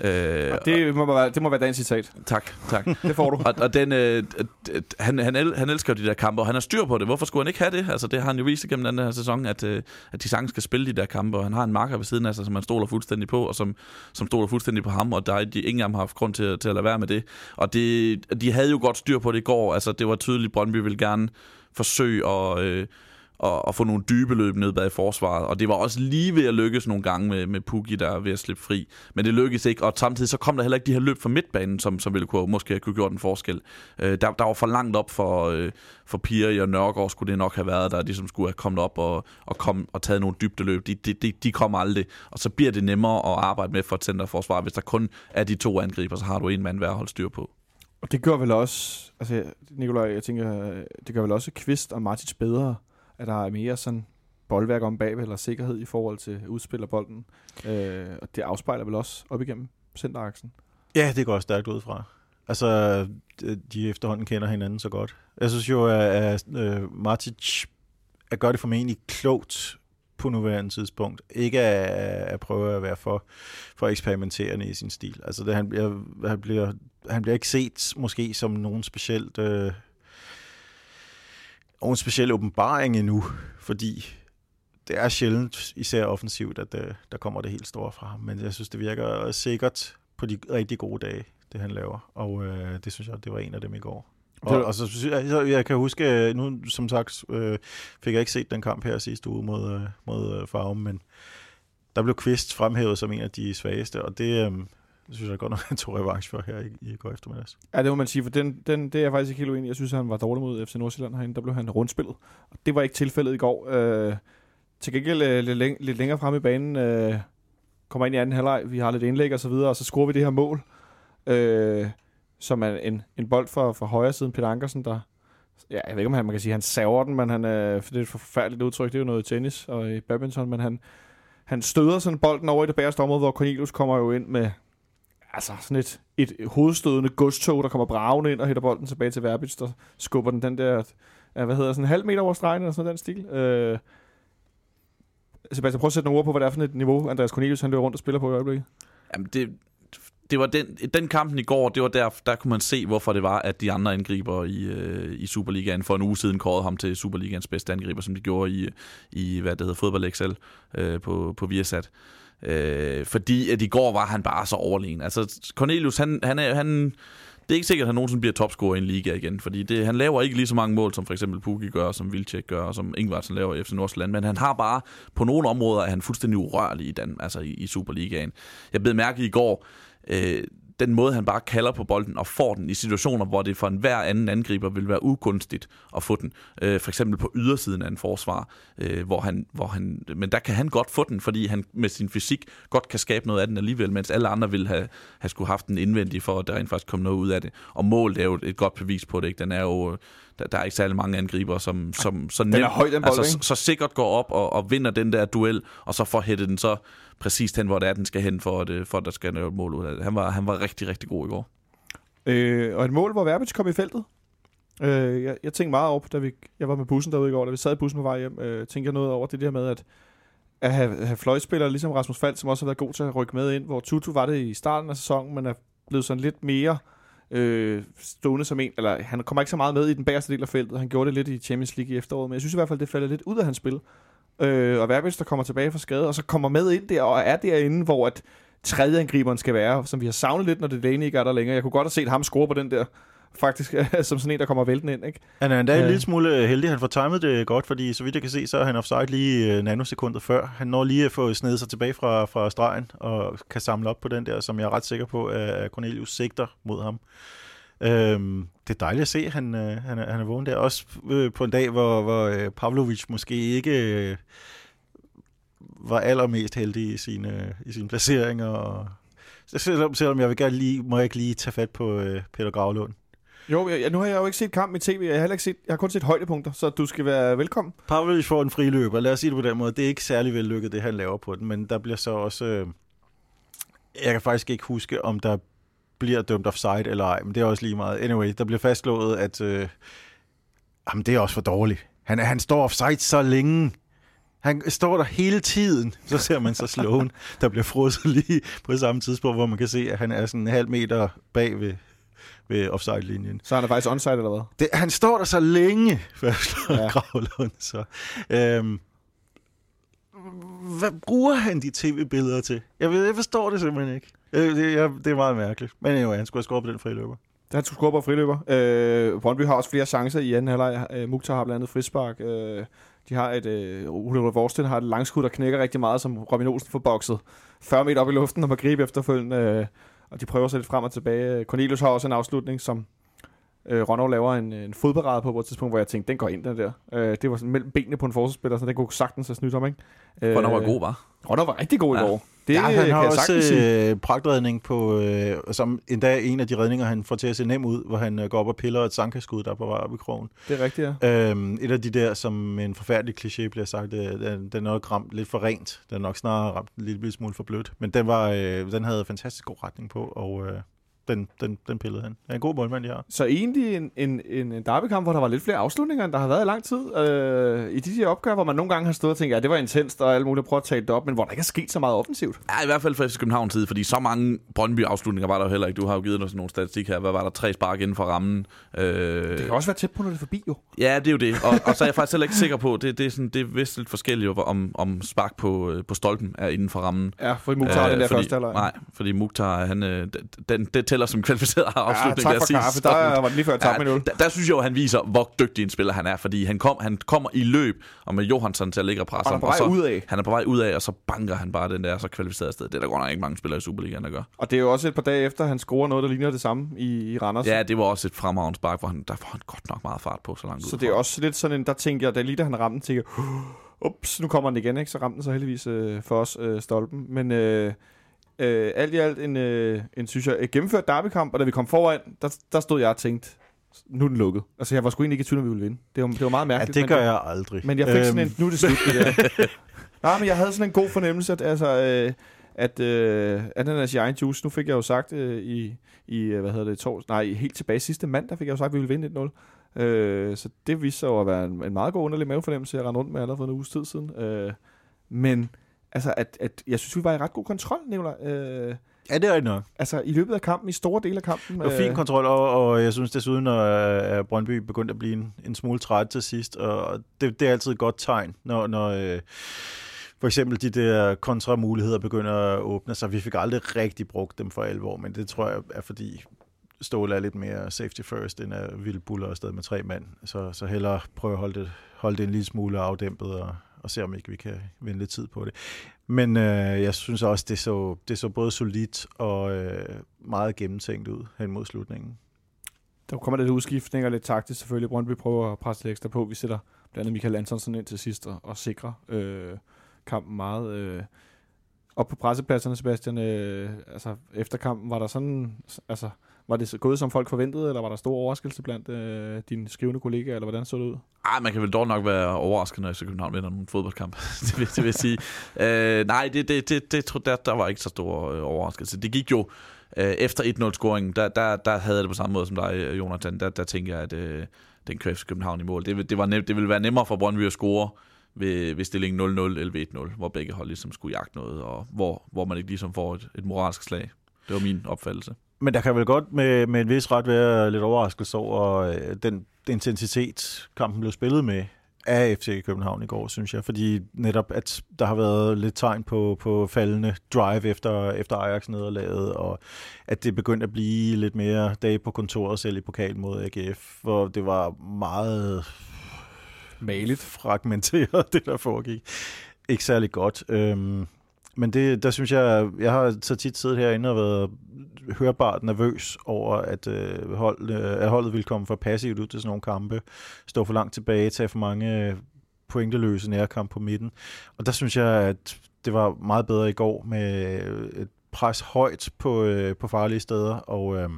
Øh, Og det må, være, det må være dagens citat. Tak, tak. [LAUGHS] Det får du. Og, og den, øh, han, han, el, han elsker jo de der kampe, og han har styr på det. Hvorfor skulle han ikke have det? Altså, det har han jo vist igennem den her sæson, at, øh, at de sagtens skal spille de der kampe, og han har en marker ved siden af sig, som han stoler fuldstændig på, og som, som stoler fuldstændig på ham, og der er de, ingen af dem har haft grund til, til at lade være med det. Og det, de havde jo godt styr på det i går. Altså, det var tydeligt, at Brøndby ville gerne forsøge at... Øh, og, og få nogle dybe løb ned bag forsvaret. Og det var også lige ved at lykkes nogle gange med, med Pukki, der er ved at slippe fri. Men det lykkedes ikke, og samtidig så kom der heller ikke de her løb fra midtbanen, som, som ville kunne, måske have kunne gjort en forskel. Øh, der, der var for langt op for, øh, for Piri og Nørgaard, skulle det nok have været, der ligesom skulle have kommet op og, og, kom, og taget nogle dybde løb. De, de, de, de kom aldrig, og så bliver det nemmere at arbejde med for et centerforsvar. Hvis der kun er de to angriber, så har du en mand hver at holde styr på. Og det gør vel også, altså Nikolaj, jeg tænker, øh, det gør vel også Kvist og Martins bedre, at der er mere sådan boldværk om bagved, eller sikkerhed i forhold til udspil af bolden. Øh, og det afspejler vel også op igennem centeraksen. Ja, det går stærkt ud fra. Altså, de efterhånden kender hinanden så godt. Jeg synes jo, at at øh, Matic at gør det formentlig klogt på nuværende tidspunkt. Ikke at, at prøve at være for, for eksperimenterende i sin stil. Altså, det, han, bliver, han, bliver, han bliver ikke set måske som nogen specielt... Øh, nogen speciel åbenbaring endnu, fordi det er sjældent, især offensivt, at det, der kommer det helt store fra ham. Men jeg synes, det virker sikkert på de rigtig gode dage, det han laver. Og øh, det synes jeg, det var en af dem i går. Og, og så så jeg kan huske, nu som sagt øh, fik jeg ikke set den kamp her sidste uge mod, øh, mod øh, Farm, men der blev Kvist fremhævet som en af de svageste, og det, øh, det synes jeg godt nok, han tog revanche for her i, i går eftermiddags. Ja, det må man sige, for den, den, det er jeg faktisk ikke helt uenig. Jeg synes, han var dårlig mod FC Nordsjælland herinde. Der blev han rundspillet. Og det var ikke tilfældet i går. Øh, til gengæld øh, lidt, læng- lidt længere frem i banen, øh, kommer ind i anden halvleg, vi har lidt indlæg og så videre, og så scorer vi det her mål, øh, som er en, en bold for, for højre siden, Peter Ankersen, der, ja, jeg ved ikke, om han, man kan sige, han saver den, men han, øh, for det er et forfærdeligt udtryk, det er jo noget i tennis og i badminton, men han, han støder sådan bolden over i det bagerste område, hvor Cornelius kommer jo ind med altså sådan et, et hovedstødende godstog, der kommer bravende ind og hætter bolden tilbage til Verbitz, der skubber den den der, hvad hedder sådan en halv meter over stregen, eller sådan den stil. Øh, Sebastian, prøv at sætte nogle ord på, hvad det er for et niveau, Andreas Cornelius han løber rundt og spiller på i øjeblikket. Jamen, det, det var den, den kampen i går, det var der, der kunne man se, hvorfor det var, at de andre angriber i, øh, i Superligaen for en uge siden kårede ham til Superligaens bedste angriber, som de gjorde i, i hvad det hedder, fodbold XL øh, på, på Viasat. Øh, Øh, fordi at i går var han bare så overlegen. Altså, Cornelius, han, han, er, han, det er ikke sikkert, at han nogensinde bliver topscorer i en liga igen, fordi det, han laver ikke lige så mange mål, som for eksempel Pukki gør, som Vilcek gør, og som Ingvartsen laver i FC Nordsjælland, men han har bare, på nogle områder er han fuldstændig urørlig i, den, altså i, i Superligaen. Jeg blev mærke i går, øh, den måde, han bare kalder på bolden og får den i situationer, hvor det for enhver anden angriber vil være ugunstigt at få den. Øh, for eksempel på ydersiden af en forsvar, øh, hvor han, hvor han, men der kan han godt få den, fordi han med sin fysik godt kan skabe noget af den alligevel, mens alle andre ville have, have skulle haft den indvendig for, at der rent faktisk kom noget ud af det. Og målet er jo et godt bevis på det. Ikke? Den er jo, der, der er ikke særlig mange angriber, som, som så nemt, er høj, den bold, altså, så, så sikkert går op og, og vinder den der duel, og så får hættet den så præcis hen, hvor det er, den skal hen, for at, øh, for at der skal et mål ud af det. Han var, han var rigtig, rigtig god i går. Øh, og et mål, hvor Verbitz kom i feltet. Øh, jeg, jeg tænkte meget over, da vi, jeg var med bussen derude i går, da vi sad i bussen på vej hjem, øh, tænkte jeg noget over det der med, at at have, have fløjspillere, ligesom Rasmus Falk, som også har været god til at rykke med ind, hvor Tutu var det i starten af sæsonen, men er blevet sådan lidt mere øh, stående som en, eller han kommer ikke så meget med i den bagerste del af feltet, han gjorde det lidt i Champions League i efteråret, men jeg synes i hvert fald, det falder lidt ud af hans spil. Øh, og Verbitz, der kommer tilbage fra skade, og så kommer med ind der, og er derinde, hvor at tredje angriberen skal være, som vi har savnet lidt, når det Delaney ikke er der længere. Jeg kunne godt have set ham score på den der, faktisk, [LAUGHS] som sådan en, der kommer vælten ind, ikke? Han er endda en Ja. lille smule heldig. Han får timet det godt, fordi så vidt jeg kan se, så er han offside lige øh, nanosekunder før. Han når lige at få snedet sig tilbage fra, fra stregen og kan samle op på den der, som jeg er ret sikker på, at Cornelius sigter mod ham. Øhm, det er dejligt at se, at han, øh, han, er, han er vågen der. Også øh, på en dag, hvor, hvor øh, Pavlovic måske ikke øh, var allermest heldig i sine, i sine placeringer. Og, selvom, selvom jeg vil gerne lige, må jeg ikke lige tage fat på øh, Peter Gravlund. Jo, jeg, nu har jeg jo ikke set kampen i tv. Jeg har, heller ikke set, jeg har kun set højdepunkter, så du skal være velkommen. Pavlovic får en friløber, lad os sige det på den måde. Det er ikke særlig vellykket, det han laver på den, men der bliver så også... Øh, jeg kan faktisk ikke huske, om der bliver dømt offside eller ej, men det er også lige meget. Anyway, der bliver fastslået, at øh, jamen, det er også for dårligt. Han, han står offside så længe. Han står der hele tiden. Så ser man så slåen, der bliver frosset lige på samme tidspunkt, hvor man kan se, at han er sådan en halv meter bag ved, ved offside-linjen. Så han er faktisk onside, eller hvad? Det, han står der så længe, før jeg slår Ja. ja. Gravlund. Så, øhm, hvad bruger han de tv-billeder til? Jeg, ved, jeg forstår det simpelthen ikke. Øh, Det, jeg, det er meget mærkeligt. Men anyway, han skulle have scoret på den friløber. Han skulle score på friløber. Øh, Brøndby har også flere chancer i anden halvleg. Øh, Mukhtar har blandt andet frispark. Øh, de har et, øh, Ole Vorsten har et langskud, der knækker rigtig meget, som Robin Olsen får bokset 40 meter op i luften og man griber efterfølgende. Øh, og de prøver sig lidt frem og tilbage. Cornelius har også en afslutning, som øh, Ronov laver en, en fodparade på på et tidspunkt, hvor jeg tænkte, den går ind, den der. Øh, det var sådan mellem benene på en forsvarsspiller, så den kunne sagtens have snydt ham, ikke? Øh, Hvornår var god, var? Ronov var rigtig god i Ja. går. Det ja, han kan har jeg også sige. øh, pragtredning på, øh, som endda en af de redninger, han får til at se nem ud, hvor han øh, går op og piller et sankaskud, der er på vej op i krogen. Det er rigtigt, ja. Øhm, et af de der, som en forfærdelig kliché bliver sagt, øh, den, den er nok ramt lidt for rent. Den er nok snarere ramt en lille smule for blødt. Men den, var, øh, den havde fantastisk god retning på, og øh, den, den, den pillede han. Han er en god målmand, de har. Så egentlig en, en, en, en derbykamp, hvor der var lidt flere afslutninger, end der har været i lang tid. Øh, I de her opgør, hvor man nogle gange har stået og tænkt, ja, det var intenst og alt muligt, prøve at tale det op, men hvor der ikke er sket så meget offensivt. Ja, i hvert fald for FC København tid, fordi så mange Brøndby-afslutninger var der jo heller ikke. Du har jo givet os nogle statistik her. Hvad var der? Tre spark inden for rammen. Øh, Det kan også være tæt på, når det er forbi, jo. Ja, det er jo det. Og, og så er jeg faktisk heller ikke sikker på, det, det er, sådan, det er vist lidt forskelligt, jo, om, om spark på, øh, på stolpen er inden for rammen. Ja, for Mukhtar øh, den der fordi, første halvleg. Nej, fordi Mukhtar, han, øh, den, det tæller som kvalificeret ja, afslutning. tak lad os for sige kaffe. Der var det lige før med Ja, der, der synes jeg jo, han viser, hvor dygtig en spiller han er, fordi han, kom, han kommer i løb, og med Johansson til at ligge og presse Han er ham, på vej så, ud af. han er på vej ud af, og så banker han bare den der så kvalificeret sted. Det er der godt nok ikke mange spillere i Superligaen, der gør. Og det er jo også et par dage efter, han scorer noget, der ligner det samme i, i Randers. Ja, det var også et fremragende spark, hvor han, der får han godt nok meget fart på så langt ud. Så det er også lidt sådan en, der tænker jeg, da lige da han ramte tænker [GASPS] ups, nu kommer den igen, ikke? Så ramte den så heldigvis øh, for os øh, stolpen. Men øh, øh, alt i alt en, øh, en, synes jeg, et gennemført derbykamp, og da vi kom foran, der, der stod jeg og tænkte, nu er den lukket. Altså, jeg var sgu egentlig ikke i tvivl, om vi ville vinde. Det var, det var meget Ja, mærkeligt. det men, gør jeg aldrig. Men jeg fik sådan Øhm, en, nu er det slut, det der. [LAUGHS] Nej, men jeg havde sådan en god fornemmelse, at, altså, øh, at øh, ananas i egen juice, nu fik jeg jo sagt øh, i, i, øh, hvad hedder det, tors, nej, helt tilbage sidste mandag fik jeg jo sagt, at vi ville vinde 1-0. Øh, så det viste sig jo at være en, en meget god underlig mavefornemmelse, jeg rendte rundt med allerede for en uges tid siden. Øh, men altså, at, at jeg synes, vi var i ret god kontrol, Nicolaj. Øh, Ja, det er rigtigt nok. altså, i løbet af kampen, i store dele af kampen. Det var fin kontrol, og, og jeg synes desuden, at at Brøndby begyndte at blive en, en smule træt til sidst, og det, det er altid et godt tegn, når, når øh, for eksempel de der kontramuligheder begynder at åbne sig. Vi fik aldrig rigtig brugt dem for alvor, men det tror jeg er fordi Ståle er lidt mere safety first, end at ville buller afsted med tre mand. Så, så hellere prøve at holde det, holde det en lille smule afdæmpet og, og se, om ikke vi kan vende lidt tid på det. Men øh, jeg synes også, det så, det så både solidt og øh, meget gennemtænkt ud hen mod slutningen. Der kommer lidt udskiftning og lidt taktisk selvfølgelig. Brøndby prøver at presse lidt ekstra på. Vi sætter blandt andet Michael Antonsen ind til sidst og, og sikrer øh, kampen meget. Øh. Op på pressepladserne, Sebastian, øh, altså efter kampen, var der sådan, altså, var det så gået som folk forventede, eller var der stor overraskelse blandt øh, dine skrivende kollegaer, eller hvordan så det ud? Ej, man kan vel dog nok være overrasket, når FC København vinder en fodboldkamp. [LAUGHS] det, vil, det vil jeg sige. Øh, nej, det, det, det, det, tror- der, der var ikke så stor øh, overraskelse. Det gik jo øh, efter 1-0-scoringen, der, der, der havde jeg det på samme måde som dig, øh, Jonathan. Der, der tænker jeg, at øh, den kører FC København i mål. Det, det, var nem, det ville være nemmere for Brøndby at score ved, ved stillingen 0-0 eller ved 1-0, hvor begge hold ligesom skulle jagte noget, og hvor, hvor man ikke ligesom får et, et moralsk slag. Det var min opfattelse. Men der kan vel godt med, med en vis ret være lidt overraskelse over øh, den intensitet, kampen blev spillet med. af FC København i går, synes jeg. Fordi netop, at der har været lidt tegn på, på faldende drive efter, efter Ajax-nederlaget, og at det begyndte at blive lidt mere dage på kontoret selv i pokalen mod AGF, hvor det var meget Maligt. fragmenteret, [LAUGHS] det der foregik. Ikke særlig godt. Øhm, men det, der synes jeg, jeg har så tit siddet herinde og været hørbart nervøs over, at, øh, hold, øh, at holdet ville komme for passivt ud til sådan nogle kampe, stå for langt tilbage, tage for mange øh, pointeløse nærkamp på midten. Og der synes jeg, at det var meget bedre i går med øh, et pres højt på, øh, på farlige steder, og øh,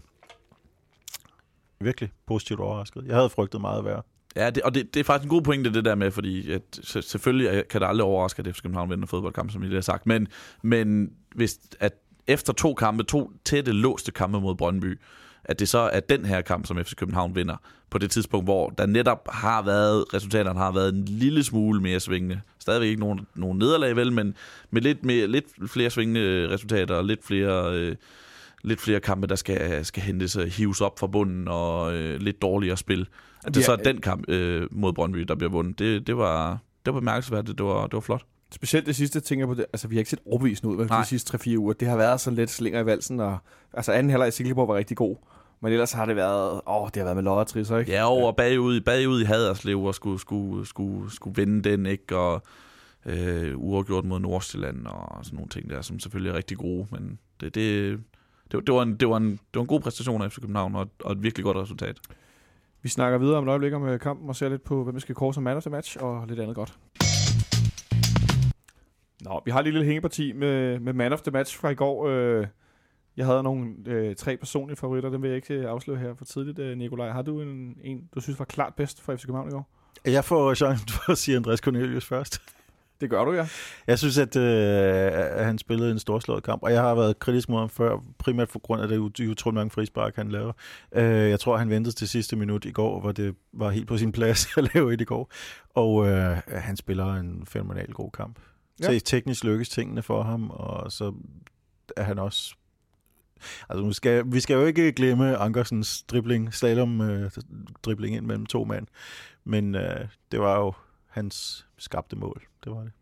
virkelig positivt overrasket. Jeg havde frygtet meget værre. Ja, det, og det, det er faktisk en god pointe, det der med, fordi at, selvfølgelig kan det aldrig overraske, at FC København vinder fodboldkamp, som I lige har sagt, men, men hvis, at efter to kampe, to tætte, låste kampe mod Brøndby, at det så er den her kamp, som FC København vinder, på det tidspunkt, hvor der netop har været, resultaterne har været en lille smule mere svingende. Stadigvæk ikke nogen, nogen nederlag, vel, men med lidt, mere, lidt flere svingende resultater og lidt flere... Øh, lidt flere kampe, der skal, skal hentes, hives op fra bunden og øh, lidt dårligere spil. At det ja, så er den kamp øh, mod Brøndby, der bliver vundet, det, det var, det var bemærkelsesværdigt, det var, det var flot. Specielt det sidste, tænker jeg på det. Altså, vi har ikke set overbevisende ud med de sidste 3-4 uger. Det har været sådan lidt slinger i valsen, og altså anden halvleg i Silkeborg var rigtig god. Men ellers har det været, åh, det har været med loddertrisser, ikke? Ja, over bagud, bagud i Haderslev og skulle, skulle, skulle, skulle vinde den, ikke? Og øh, uafgjort mod Nordsjælland og sådan nogle ting der, som selvfølgelig er rigtig gode. Men det, det, det, det, var, en, det, var, en, det var en god præstation af FC København, og, og et virkelig godt resultat. Vi snakker videre om et øjeblik om kampen og ser lidt på, hvem vi skal kåre som man of the match og lidt andet godt. Nå, vi har et lille hængeparti med, med man of the match fra i går. Øh, jeg havde nogle øh, tre personlige favoritter, dem vil jeg ikke øh, afsløre her for tidligt, øh, Nikolaj. Har du en, en, du synes var klart bedst for FC København i går? Jeg får chancen [LAUGHS] for at sige Andreas Cornelius først. Det gør du, ja. Jeg synes, at, øh, han spillede en storslået kamp, og jeg har været kritisk mod ham før, primært for grund af det utrolig mange frispark, han laver. Øh, jeg tror, han ventede til sidste minut i går, hvor det var helt på sin plads [LAUGHS] at lave et i går. Og øh, han spiller en fænomenal god kamp. Ja. Så teknisk lykkes tingene for ham, og så er han også Altså, nu skal, vi skal jo ikke glemme Ankersens dribling, slalom øh, dribling ind mellem to mand, men øh, det var jo hans skabte mål. Det var det.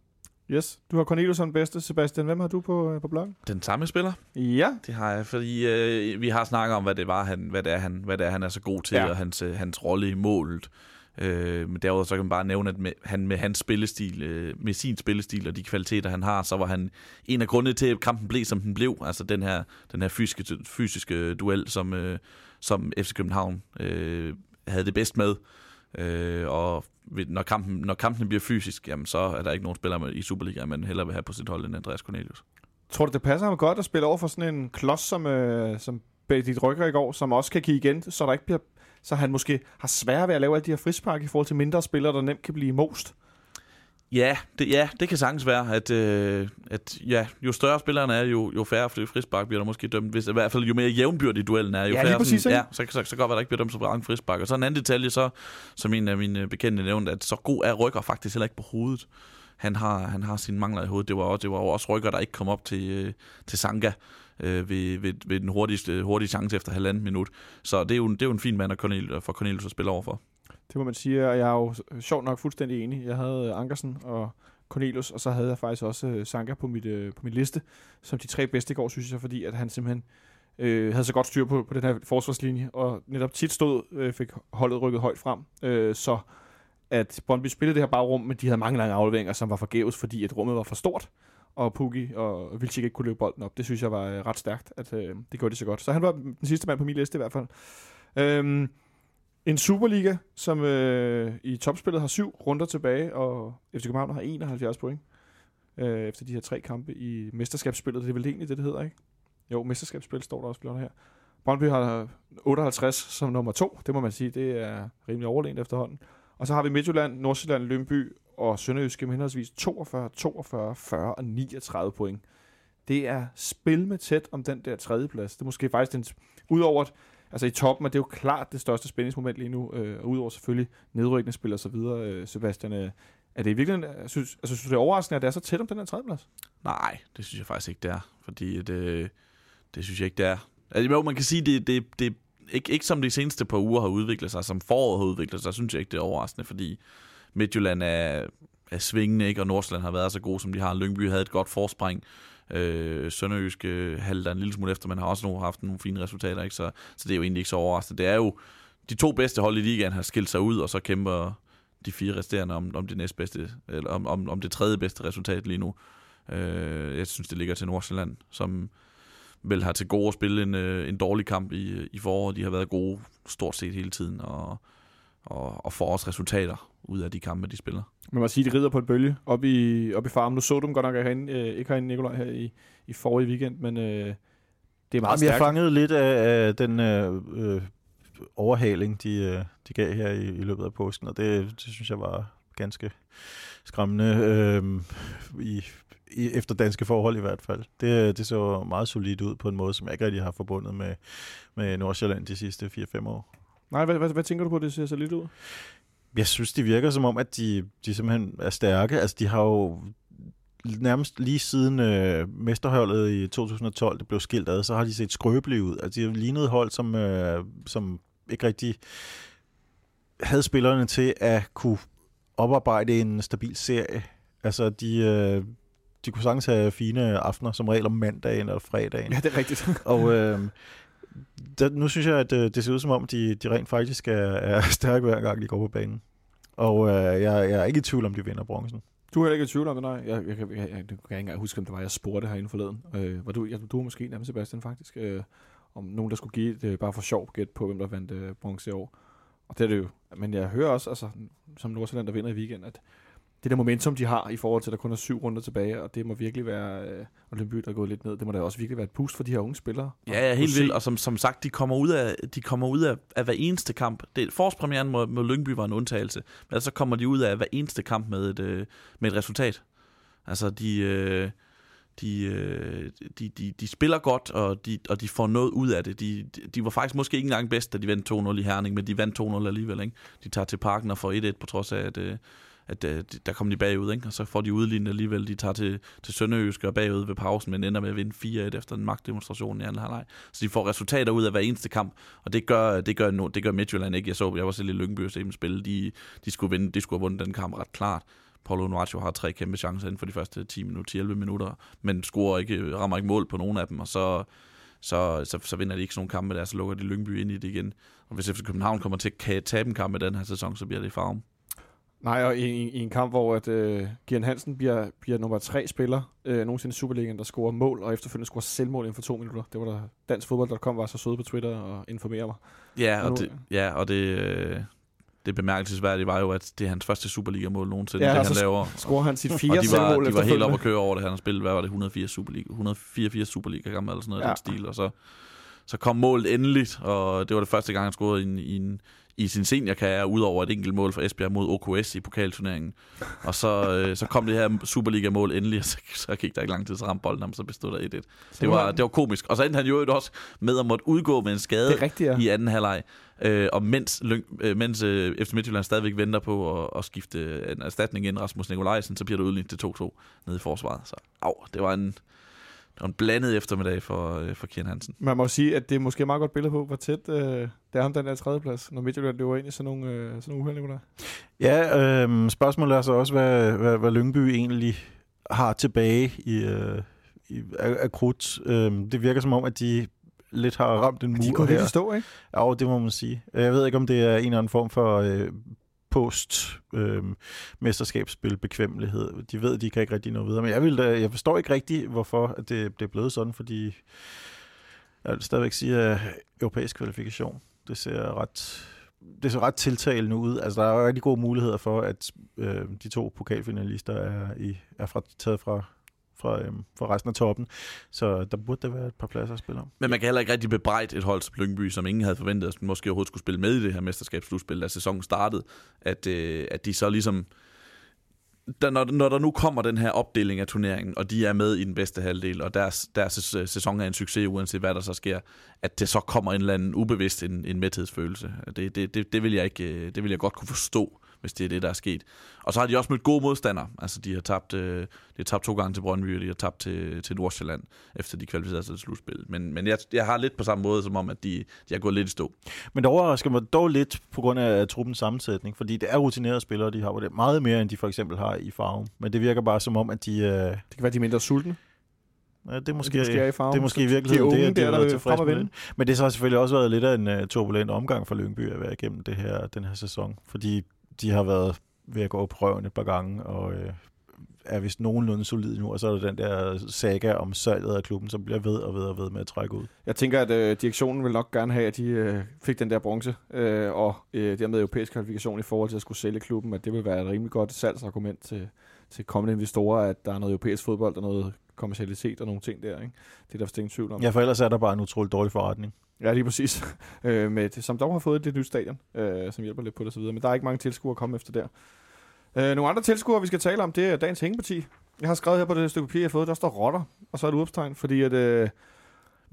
Yes, du har Cornelius som bedste. Sebastian, hvem har du på, øh, på bloggen? Den samme spiller. Ja. Det har jeg, fordi øh, vi har snakket om, hvad det var, han, hvad det er, han, hvad det er, han er så god til, ja. og hans, øh, hans rolle i målet. Øh, men derudover så kan man bare nævne, at med, han med hans spillestil, øh, med sin spillestil og de kvaliteter, han har, så var han en af grundene til, at kampen blev, som den blev. Altså den her, den her fysiske, fysiske duel, som, øh, som FC København øh, havde det bedst med. Øh, og når, kampen, når kampen bliver fysisk, jamen, så er der ikke nogen spiller i Superliga, man hellere vil have på sit hold end Andreas Cornelius. Tror du, det passer ham godt at spille over for sådan en klods som, øh, som Benedikt Rykker i går, som også kan kigge igen, så der ikke bliver så han måske har svært ved at lave alle de her frispark i forhold til mindre spillere, der nemt kan blive most. Ja, det, ja, det kan sagtens være, at, øh, at ja, jo større spillerne er, jo, jo færre frispark bliver der måske dømt. Hvis, I hvert fald jo mere jævnbyrdig duellen er, jo ja, færre præcis, sådan, ja, så, så, så godt at der ikke bliver dømt så mange frispark. Og så en anden detalje, så, som en af mine bekendte nævnte, at så god er rykker faktisk heller ikke på hovedet. Han har, han har sine mangler i hovedet. Det var, også, det var også rykker, der ikke kom op til, øh, til Sanka øh, ved, ved, ved den hurtigste, hurtige chance efter halvandet minut. Så det er jo, det er jo en fin mand at Cornel, øh, for Cornelius at spille overfor. Det må man sige, og jeg er jo sjovt nok fuldstændig enig. Jeg havde øh, Ankersen og Cornelius, og så havde jeg faktisk også øh, Sanka på, mit, på min liste, som de tre bedste i går, synes jeg, fordi at han simpelthen øh, havde så godt styr på, på den her forsvarslinje, og netop tit stod, øh, fik holdet rykket højt frem, øh, så at Brøndby spillede det her bagrum, men de havde mange lange afleveringer, som var forgæves, fordi at rummet var for stort, og Pukki og Vilcek ikke kunne løbe bolden op. Det synes jeg var øh, ret stærkt, at øh, det gjorde de så godt. Så han var den sidste mand på min liste i hvert fald. Øhm, en Superliga, som øh, i topspillet har syv runder tilbage, og FC København har 71 point øh, efter de her tre kampe i mesterskabsspillet. Det er vel egentlig det, det hedder, ikke? Jo, mesterskabsspil står der også blot her. Brøndby har 58 som nummer to. Det må man sige, det er rimelig overlegent efterhånden. Og så har vi Midtjylland, Nordsjælland, Lønby og Sønderjyske med henholdsvis 42, 42, 40 og 39 point. Det er spil med tæt om den der tredje plads. Det er måske faktisk den, udover altså i toppen, og det er jo klart det største spændingsmoment lige nu, øh, og udover selvfølgelig nedrykningsspil og så videre, øh, Sebastian, øh, er det i virkeligheden, jeg synes, altså, synes du det er overraskende, at det er så tæt om den her tredje plads? Nej, det synes jeg faktisk ikke, det er, fordi det, øh, det synes jeg ikke, det er. Altså, man kan sige, det, det, det ikke, ikke som de seneste par uger har udviklet sig, som foråret har udviklet sig, synes jeg ikke, det er overraskende, fordi Midtjylland er, er svingende, ikke? og Nordsjælland har været så god, som de har. Lyngby havde et godt forspring. Øh, Sønderjysk øh, halter en lille smule efter, men har også nu haft nogle fine resultater, ikke? Så, så det er jo egentlig ikke så overraskende. Det er jo de to bedste hold i ligaen har skilt sig ud, og så kæmper de fire resterende om, om det næstbedste, eller om, om, om det tredje bedste resultat lige nu. Øh, jeg synes, det ligger til Nordsjælland, som vel har til gode at spille en, øh, en dårlig kamp i, i foråret. De har været gode stort set hele tiden, og, og, og får også resultater ud af de kampe, de spiller. Man må sige, at de rider på et bølge op i, op i farmen. Nu så du dem godt nok herinde, øh, ikke herinde, Nikolaj, her i, i forrige weekend, men øh, det er meget Jamen, stærkt. jeg fangede lidt af, af den øh, øh, overhaling, de, øh, de gav her i, i løbet af påsken, og det, det synes jeg var ganske skræmmende øh, i, i, efter danske forhold i hvert fald. Det, det så meget solidt ud på en måde, som jeg ikke rigtig har forbundet med, med Nordsjælland de sidste 4-5 år. Nej, hvad, hvad, hvad tænker du på, det ser så lidt ud? Jeg synes, det virker som om, at de, de simpelthen er stærke. Altså, de har jo nærmest lige siden øh, mesterholdet i 2012 det blev skilt ad, så har de set skrøbelige ud. Altså, de har lignet hold, som, øh, som ikke rigtig havde spillerne til at kunne oparbejde en stabil serie. Altså, de, øh, de kunne sagtens have fine aftener, som regel om mandagen eller fredagen. Ja, det er rigtigt. Og øh, der, nu synes jeg, at øh, det ser ud som om, de, de rent faktisk er, er [LAUGHS] stærke hver gang, de går på banen. Og øh, jeg, jeg er ikke i tvivl om, de vinder bronzen. Du er heller ikke i tvivl om det, nej. Jeg, jeg, jeg, jeg, jeg, jeg kan ikke engang huske, om det var, jeg spurgte herinde forleden. Øh, var du, jeg, du var måske nærmest Sebastian faktisk, øh, om nogen, der skulle give et, øh, bare for sjov gæt på, hvem der vandt øh, bronze i år. Og det er det jo. Men jeg hører også, altså, som Nordsjælland, der vinder i weekend, at det der momentum, de har i forhold til, at der kun er syv runder tilbage, og det må virkelig være, øh, og Lønby, der er gået lidt ned, det må da også virkelig være et boost for de her unge spillere. Ja, ja, helt vildt. Og som, som sagt, de kommer ud af, de kommer ud af, af hver eneste kamp. Det, forårspremieren mod, mod Lyngby var en undtagelse. Men så kommer de ud af hver eneste kamp med et, øh, med et resultat. Altså, de, øh, de, øh, de, de, de spiller godt, og de, og de får noget ud af det. De, de, de var faktisk måske ikke engang bedst, da de vandt 2-0 i Herning, men de vandt 2-0 alligevel. Ikke? De tager til parken og får 1-1, på trods af, at, øh, at øh, der kom de bagud, ikke? og så får de udlignet alligevel. De tager til, til Sønderjysk og bagud ved pausen, men ender med at vinde 4-1 efter en magtdemonstration i anden halvleg. Så de får resultater ud af hver eneste kamp, og det gør, det gør, no, det gør Midtjylland ikke. Jeg så, jeg var selv i Lyngby og se dem spille. De, de, skulle vinde, de skulle have vundet den kamp ret klart. Paulo Nuaccio har tre kæmpe chancer inden for de første 10 minutter, 11 minutter, men scorer ikke, øh, rammer ikke mål på nogen af dem, og så, så, så, så vinder de ikke sådan nogle kampe der, så lukker de Lyngby ind i det igen. Og hvis FC København kommer til at tabe en kamp i den her sæson, så bliver det i farven. Nej, og i, i, i en kamp, hvor at, øh, Gian Hansen bliver, bliver nummer tre spiller øh, nogensinde i Superligaen, der scorer mål, og efterfølgende scorer selvmål inden for to minutter. Det var der Dansk Fodbold.com var så søde på Twitter og informerer mig. Ja, Og og det, ja, og det, øh, det bemærkelsesværdige var jo, at det er hans første Superliga-mål nogensinde, Ja, og det han så laver. Scorer han sit Og fjerde de var, de var helt op at køre over det. Han har spillet, hvad var det, 104 Superliga, 184 Superliga gamle eller sådan noget ja. den stil. Og så, så kom målet endeligt, og det var det første gang, han scorede i, en, i, en, i sin seniorkarriere, udover et enkelt mål for Esbjerg mod OKS i pokalturneringen. Og så, øh, så kom det her Superliga-mål endelig, og så, så gik der ikke lang tid, så ramte bolden ham, så bestod der 1-1. Det var, det var komisk. Og så endte han jo også med at måtte udgå med en skade rigtigt, ja. i anden halvleg. Øh, og mens, øh, mens øh, FC Midtjylland stadigvæk venter på at, at skifte en erstatning ind, Rasmus Nikolajsen, så bliver det udlignet til 2-2 nede i forsvaret. Så au, det var en, det var en blandet eftermiddag for, øh, for Kian Hansen. Man må sige, at det er måske et meget godt billede på, hvor tæt øh, det er om den der tredjeplads, når Midtjylland løber ind i sådan nogle, øh, sådan nogle uheld. Ja, øh, spørgsmålet er så også, hvad, hvad, hvad Lyngby egentlig har tilbage i, øh, i af, af krudt. Øh, det virker som om, at de lidt har ramt en De mur går lidt i her. stå, ikke? Ja, det må man sige. Jeg ved ikke, om det er en eller anden form for øh, post øh, mesterskabsspil bekvemmelighed. De ved, at de kan ikke rigtig nå videre. Men jeg, vil da, jeg forstår ikke rigtig, hvorfor at det, det er blevet sådan, fordi jeg vil stadigvæk sige, at øh, europæisk kvalifikation, det ser ret det ser ret tiltalende ud. Altså, der er rigtig gode muligheder for, at øh, de to pokalfinalister er, i, er fra, taget fra, fra, øhm, fra resten af toppen. Så der burde der være et par pladser at spille om. Men man kan heller ikke rigtig bebrejde et hold som Lyngby, som ingen havde forventet, at måske overhovedet skulle spille med i det her mesterskabsslutspil, da sæsonen startede, at, øh, at de så ligesom der, når, når der nu kommer den her opdeling af turneringen, og de er med i den bedste halvdel, og deres, deres sæson er en succes, uanset hvad der så sker, at det så kommer en eller anden ubevidst en, en mæthedsfølelse. Det, det, det, det, vil jeg ikke, øh, det vil jeg godt kunne forstå hvis det er det, der er sket. Og så har de også mødt gode modstandere. Altså, de har tabt, øh, de har tabt to gange til Brøndby, og de har tabt til, til Nordsjælland, efter de kvalificerede sig til slutspil. Men, men jeg, jeg har lidt på samme måde, som om, at de, de har gået lidt i stå. Men det overrasker mig dog lidt på grund af truppens sammensætning, fordi det er rutinerede spillere, de har det meget mere, end de for eksempel har i farven. Men det virker bare som om, at de... Øh... Det kan være, de er mindre sultne. Ja, det er måske, det er, måske, det er måske i virkeligheden de unge, det, der, der, der med. Men det har selvfølgelig også været lidt af en uh, turbulent omgang for Lyngby at være igennem det her, den her sæson, fordi de har været ved at gå på prøven et par gange, og øh, er vist nogenlunde solid nu, og så er der den der saga om salget af klubben, som bliver ved og ved og ved med at trække ud. Jeg tænker, at øh, direktionen vil nok gerne have, at de øh, fik den der bronze, øh, og øh, dermed europæisk kvalifikation i forhold til at skulle sælge klubben, at det vil være et rimelig godt salgsargument til, til kommende investorer, at der er noget europæisk fodbold og noget kommercialitet og nogle ting der. Ikke? Det er der ingen tvivl om. Ja, for ellers er der bare en utrolig dårlig forretning. Ja, lige præcis. [LAUGHS] øh, med, som dog har fået det nye stadion, øh, som hjælper lidt på det osv. Men der er ikke mange tilskuere at komme efter der. Øh, nogle andre tilskuere, vi skal tale om, det er dagens hængeparti. Jeg har skrevet her på det stykke papir, jeg har fået, der står rotter, og så er det udopstegn, fordi at... Øh,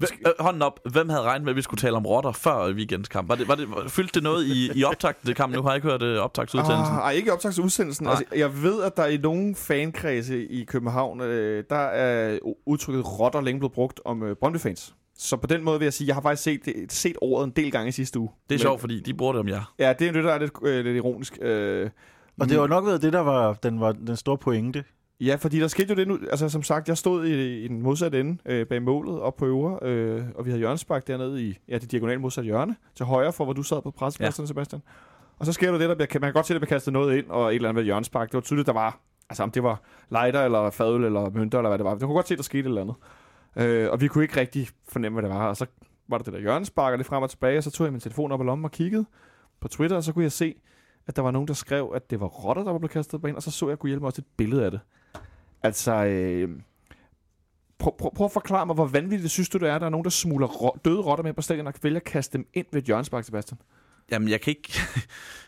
skal... øh, hånden op. Hvem havde regnet med, at vi skulle tale om rotter før weekends kamp? Var det, var det, fyldte det noget i, i optakt det kamp? Nu har jeg ikke hørt uh, optagsudsendelsen. Ah, ikke optagsudsendelsen. Altså, jeg ved, at der i nogle fankredse i København, øh, der er udtrykket rotter længe blevet brugt om øh, Brøndby-fans. Så på den måde vil jeg sige, jeg har faktisk set, set ordet en del gange i sidste uge. Det er sjovt, fordi de bruger det om jer. Ja, det er det, der er lidt, øh, lidt ironisk. Øh, og det var nok været det, der var den, var den store pointe. Ja, fordi der skete jo det nu, altså som sagt, jeg stod i, i den modsatte ende øh, bag målet op på øvre, øh, og vi havde hjørnespark dernede i ja, det diagonale modsatte hjørne, til højre for, hvor du sad på pressepladsen, ja. Sebastian. Og så sker der det, der bliver, man kan godt se, at der bliver kastet noget ind, og et eller andet ved hjørnespark. Det var tydeligt, der var, altså om det var lighter, eller fadøl, eller mønter, eller hvad det var. Du kunne godt se, der skete et eller andet. Øh, og vi kunne ikke rigtig fornemme, hvad det var. Og så var der det der Jørgen sparker det frem og tilbage, og så tog jeg min telefon op i lommen og kiggede på Twitter, og så kunne jeg se, at der var nogen, der skrev, at det var rotter, der var blevet kastet på en, og så så jeg, kunne hjælpe mig også et billede af det. Altså, øh, prøv, prøv, prøv at forklare mig, hvor vanvittigt synes du, det er, at der er nogen, der smuler ro- døde rotter med på stadion og vælger at kaste dem ind ved et hjørnespark, Sebastian? Jamen, jeg kan ikke... [LAUGHS]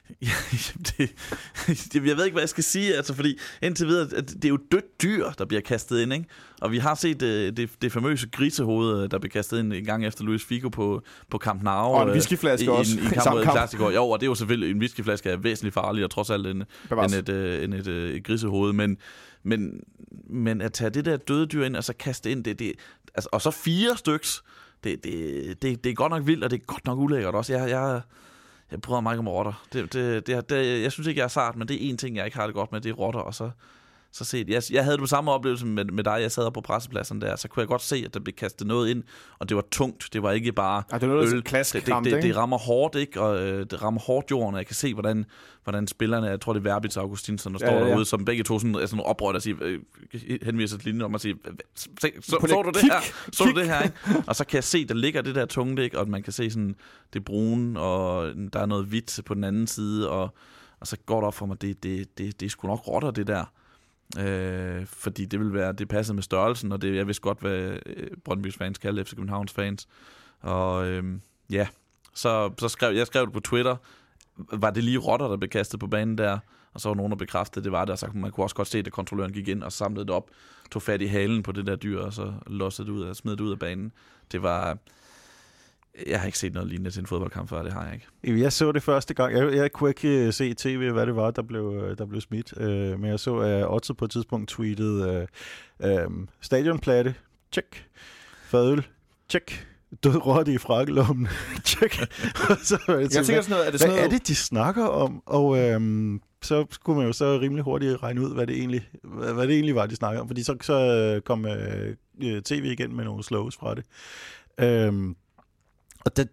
[LAUGHS] det, jeg ved ikke, hvad jeg skal sige, altså, fordi indtil videre, at det er jo dødt dyr, der bliver kastet ind, ikke? Og vi har set det, det, det famøse grisehoved, der blev kastet ind en gang efter Luis Figo på, på Camp Nou. Og en øh, whiskyflaske i, også. I, i kamp mod Classico. Jo, og det er jo selvfølgelig, en whiskyflaske er væsentligt farligere, trods alt, end, end et, øh, end et, et grisehoved. Men, men, men at tage det der døde dyr ind, og så kaste ind, det, det, altså, og så fire styks, det, det, det, det er godt nok vildt, og det er godt nok ulækkert også. Jeg, jeg, jeg bryder mig ikke om rotter. Det, det, det, det, jeg synes ikke, jeg er sart, men det er en ting, jeg ikke har det godt med, det er rotter, og så så set. Jeg, jeg havde det på samme oplevelse med, med dig. Jeg sad på pressepladsen der, så kunne jeg godt se, at der blev kastet noget ind, og det var tungt. Det var ikke bare ja, det var noget øl. Klask det, det, det, det, rammer hårdt, ikke? Og øh, det rammer hårdt jorden, og jeg kan se, hvordan, hvordan spillerne, jeg tror det er Verbitz og Augustinsson, der ja, står ja, ja. derude, som begge to sådan, er sådan oprørt der siger, øh, henviser til linjen om at sige, så, så, så, du det her? Så du det her, ikke? Og så kan jeg se, der ligger det der tunge, ikke? Og man kan se sådan det brune, og der er noget hvidt på den anden side, og, og så går det op for mig, det, det, det, det er sgu nok rotter, det der. Øh, fordi det vil være, det passer med størrelsen, og det, jeg vidste godt, hvad øh, Brøndby's fans kalder FC Københavns fans. Og øh, ja, så, så skrev jeg skrev det på Twitter, var det lige rotter, der blev kastet på banen der, og så var nogen, der bekræftede, det var det, og så man kunne også godt se, at kontrolløren gik ind og samlede det op, tog fat i halen på det der dyr, og så lossede det ud og smed det ud af banen. Det var, jeg har ikke set noget lignende til en fodboldkamp før, det har jeg ikke. Jeg så det første gang. Jeg, jeg kunne ikke øh, se i tv, hvad det var, der blev, øh, der blev smidt. Uh, men jeg så, at Otto på et tidspunkt tweetede uh, um, stadionplatte, check. Fadøl, check. Død rotte i frakkelommen, check. [LAUGHS] [LAUGHS] så, jeg tænker sådan noget, er det sådan hvad noget... er det, de snakker om? Og um, så skulle man jo så rimelig hurtigt regne ud, hvad det egentlig, hvad, hvad det egentlig var, de snakkede om. Fordi så, så kom uh, tv igen med nogle slows fra det. Um, og det,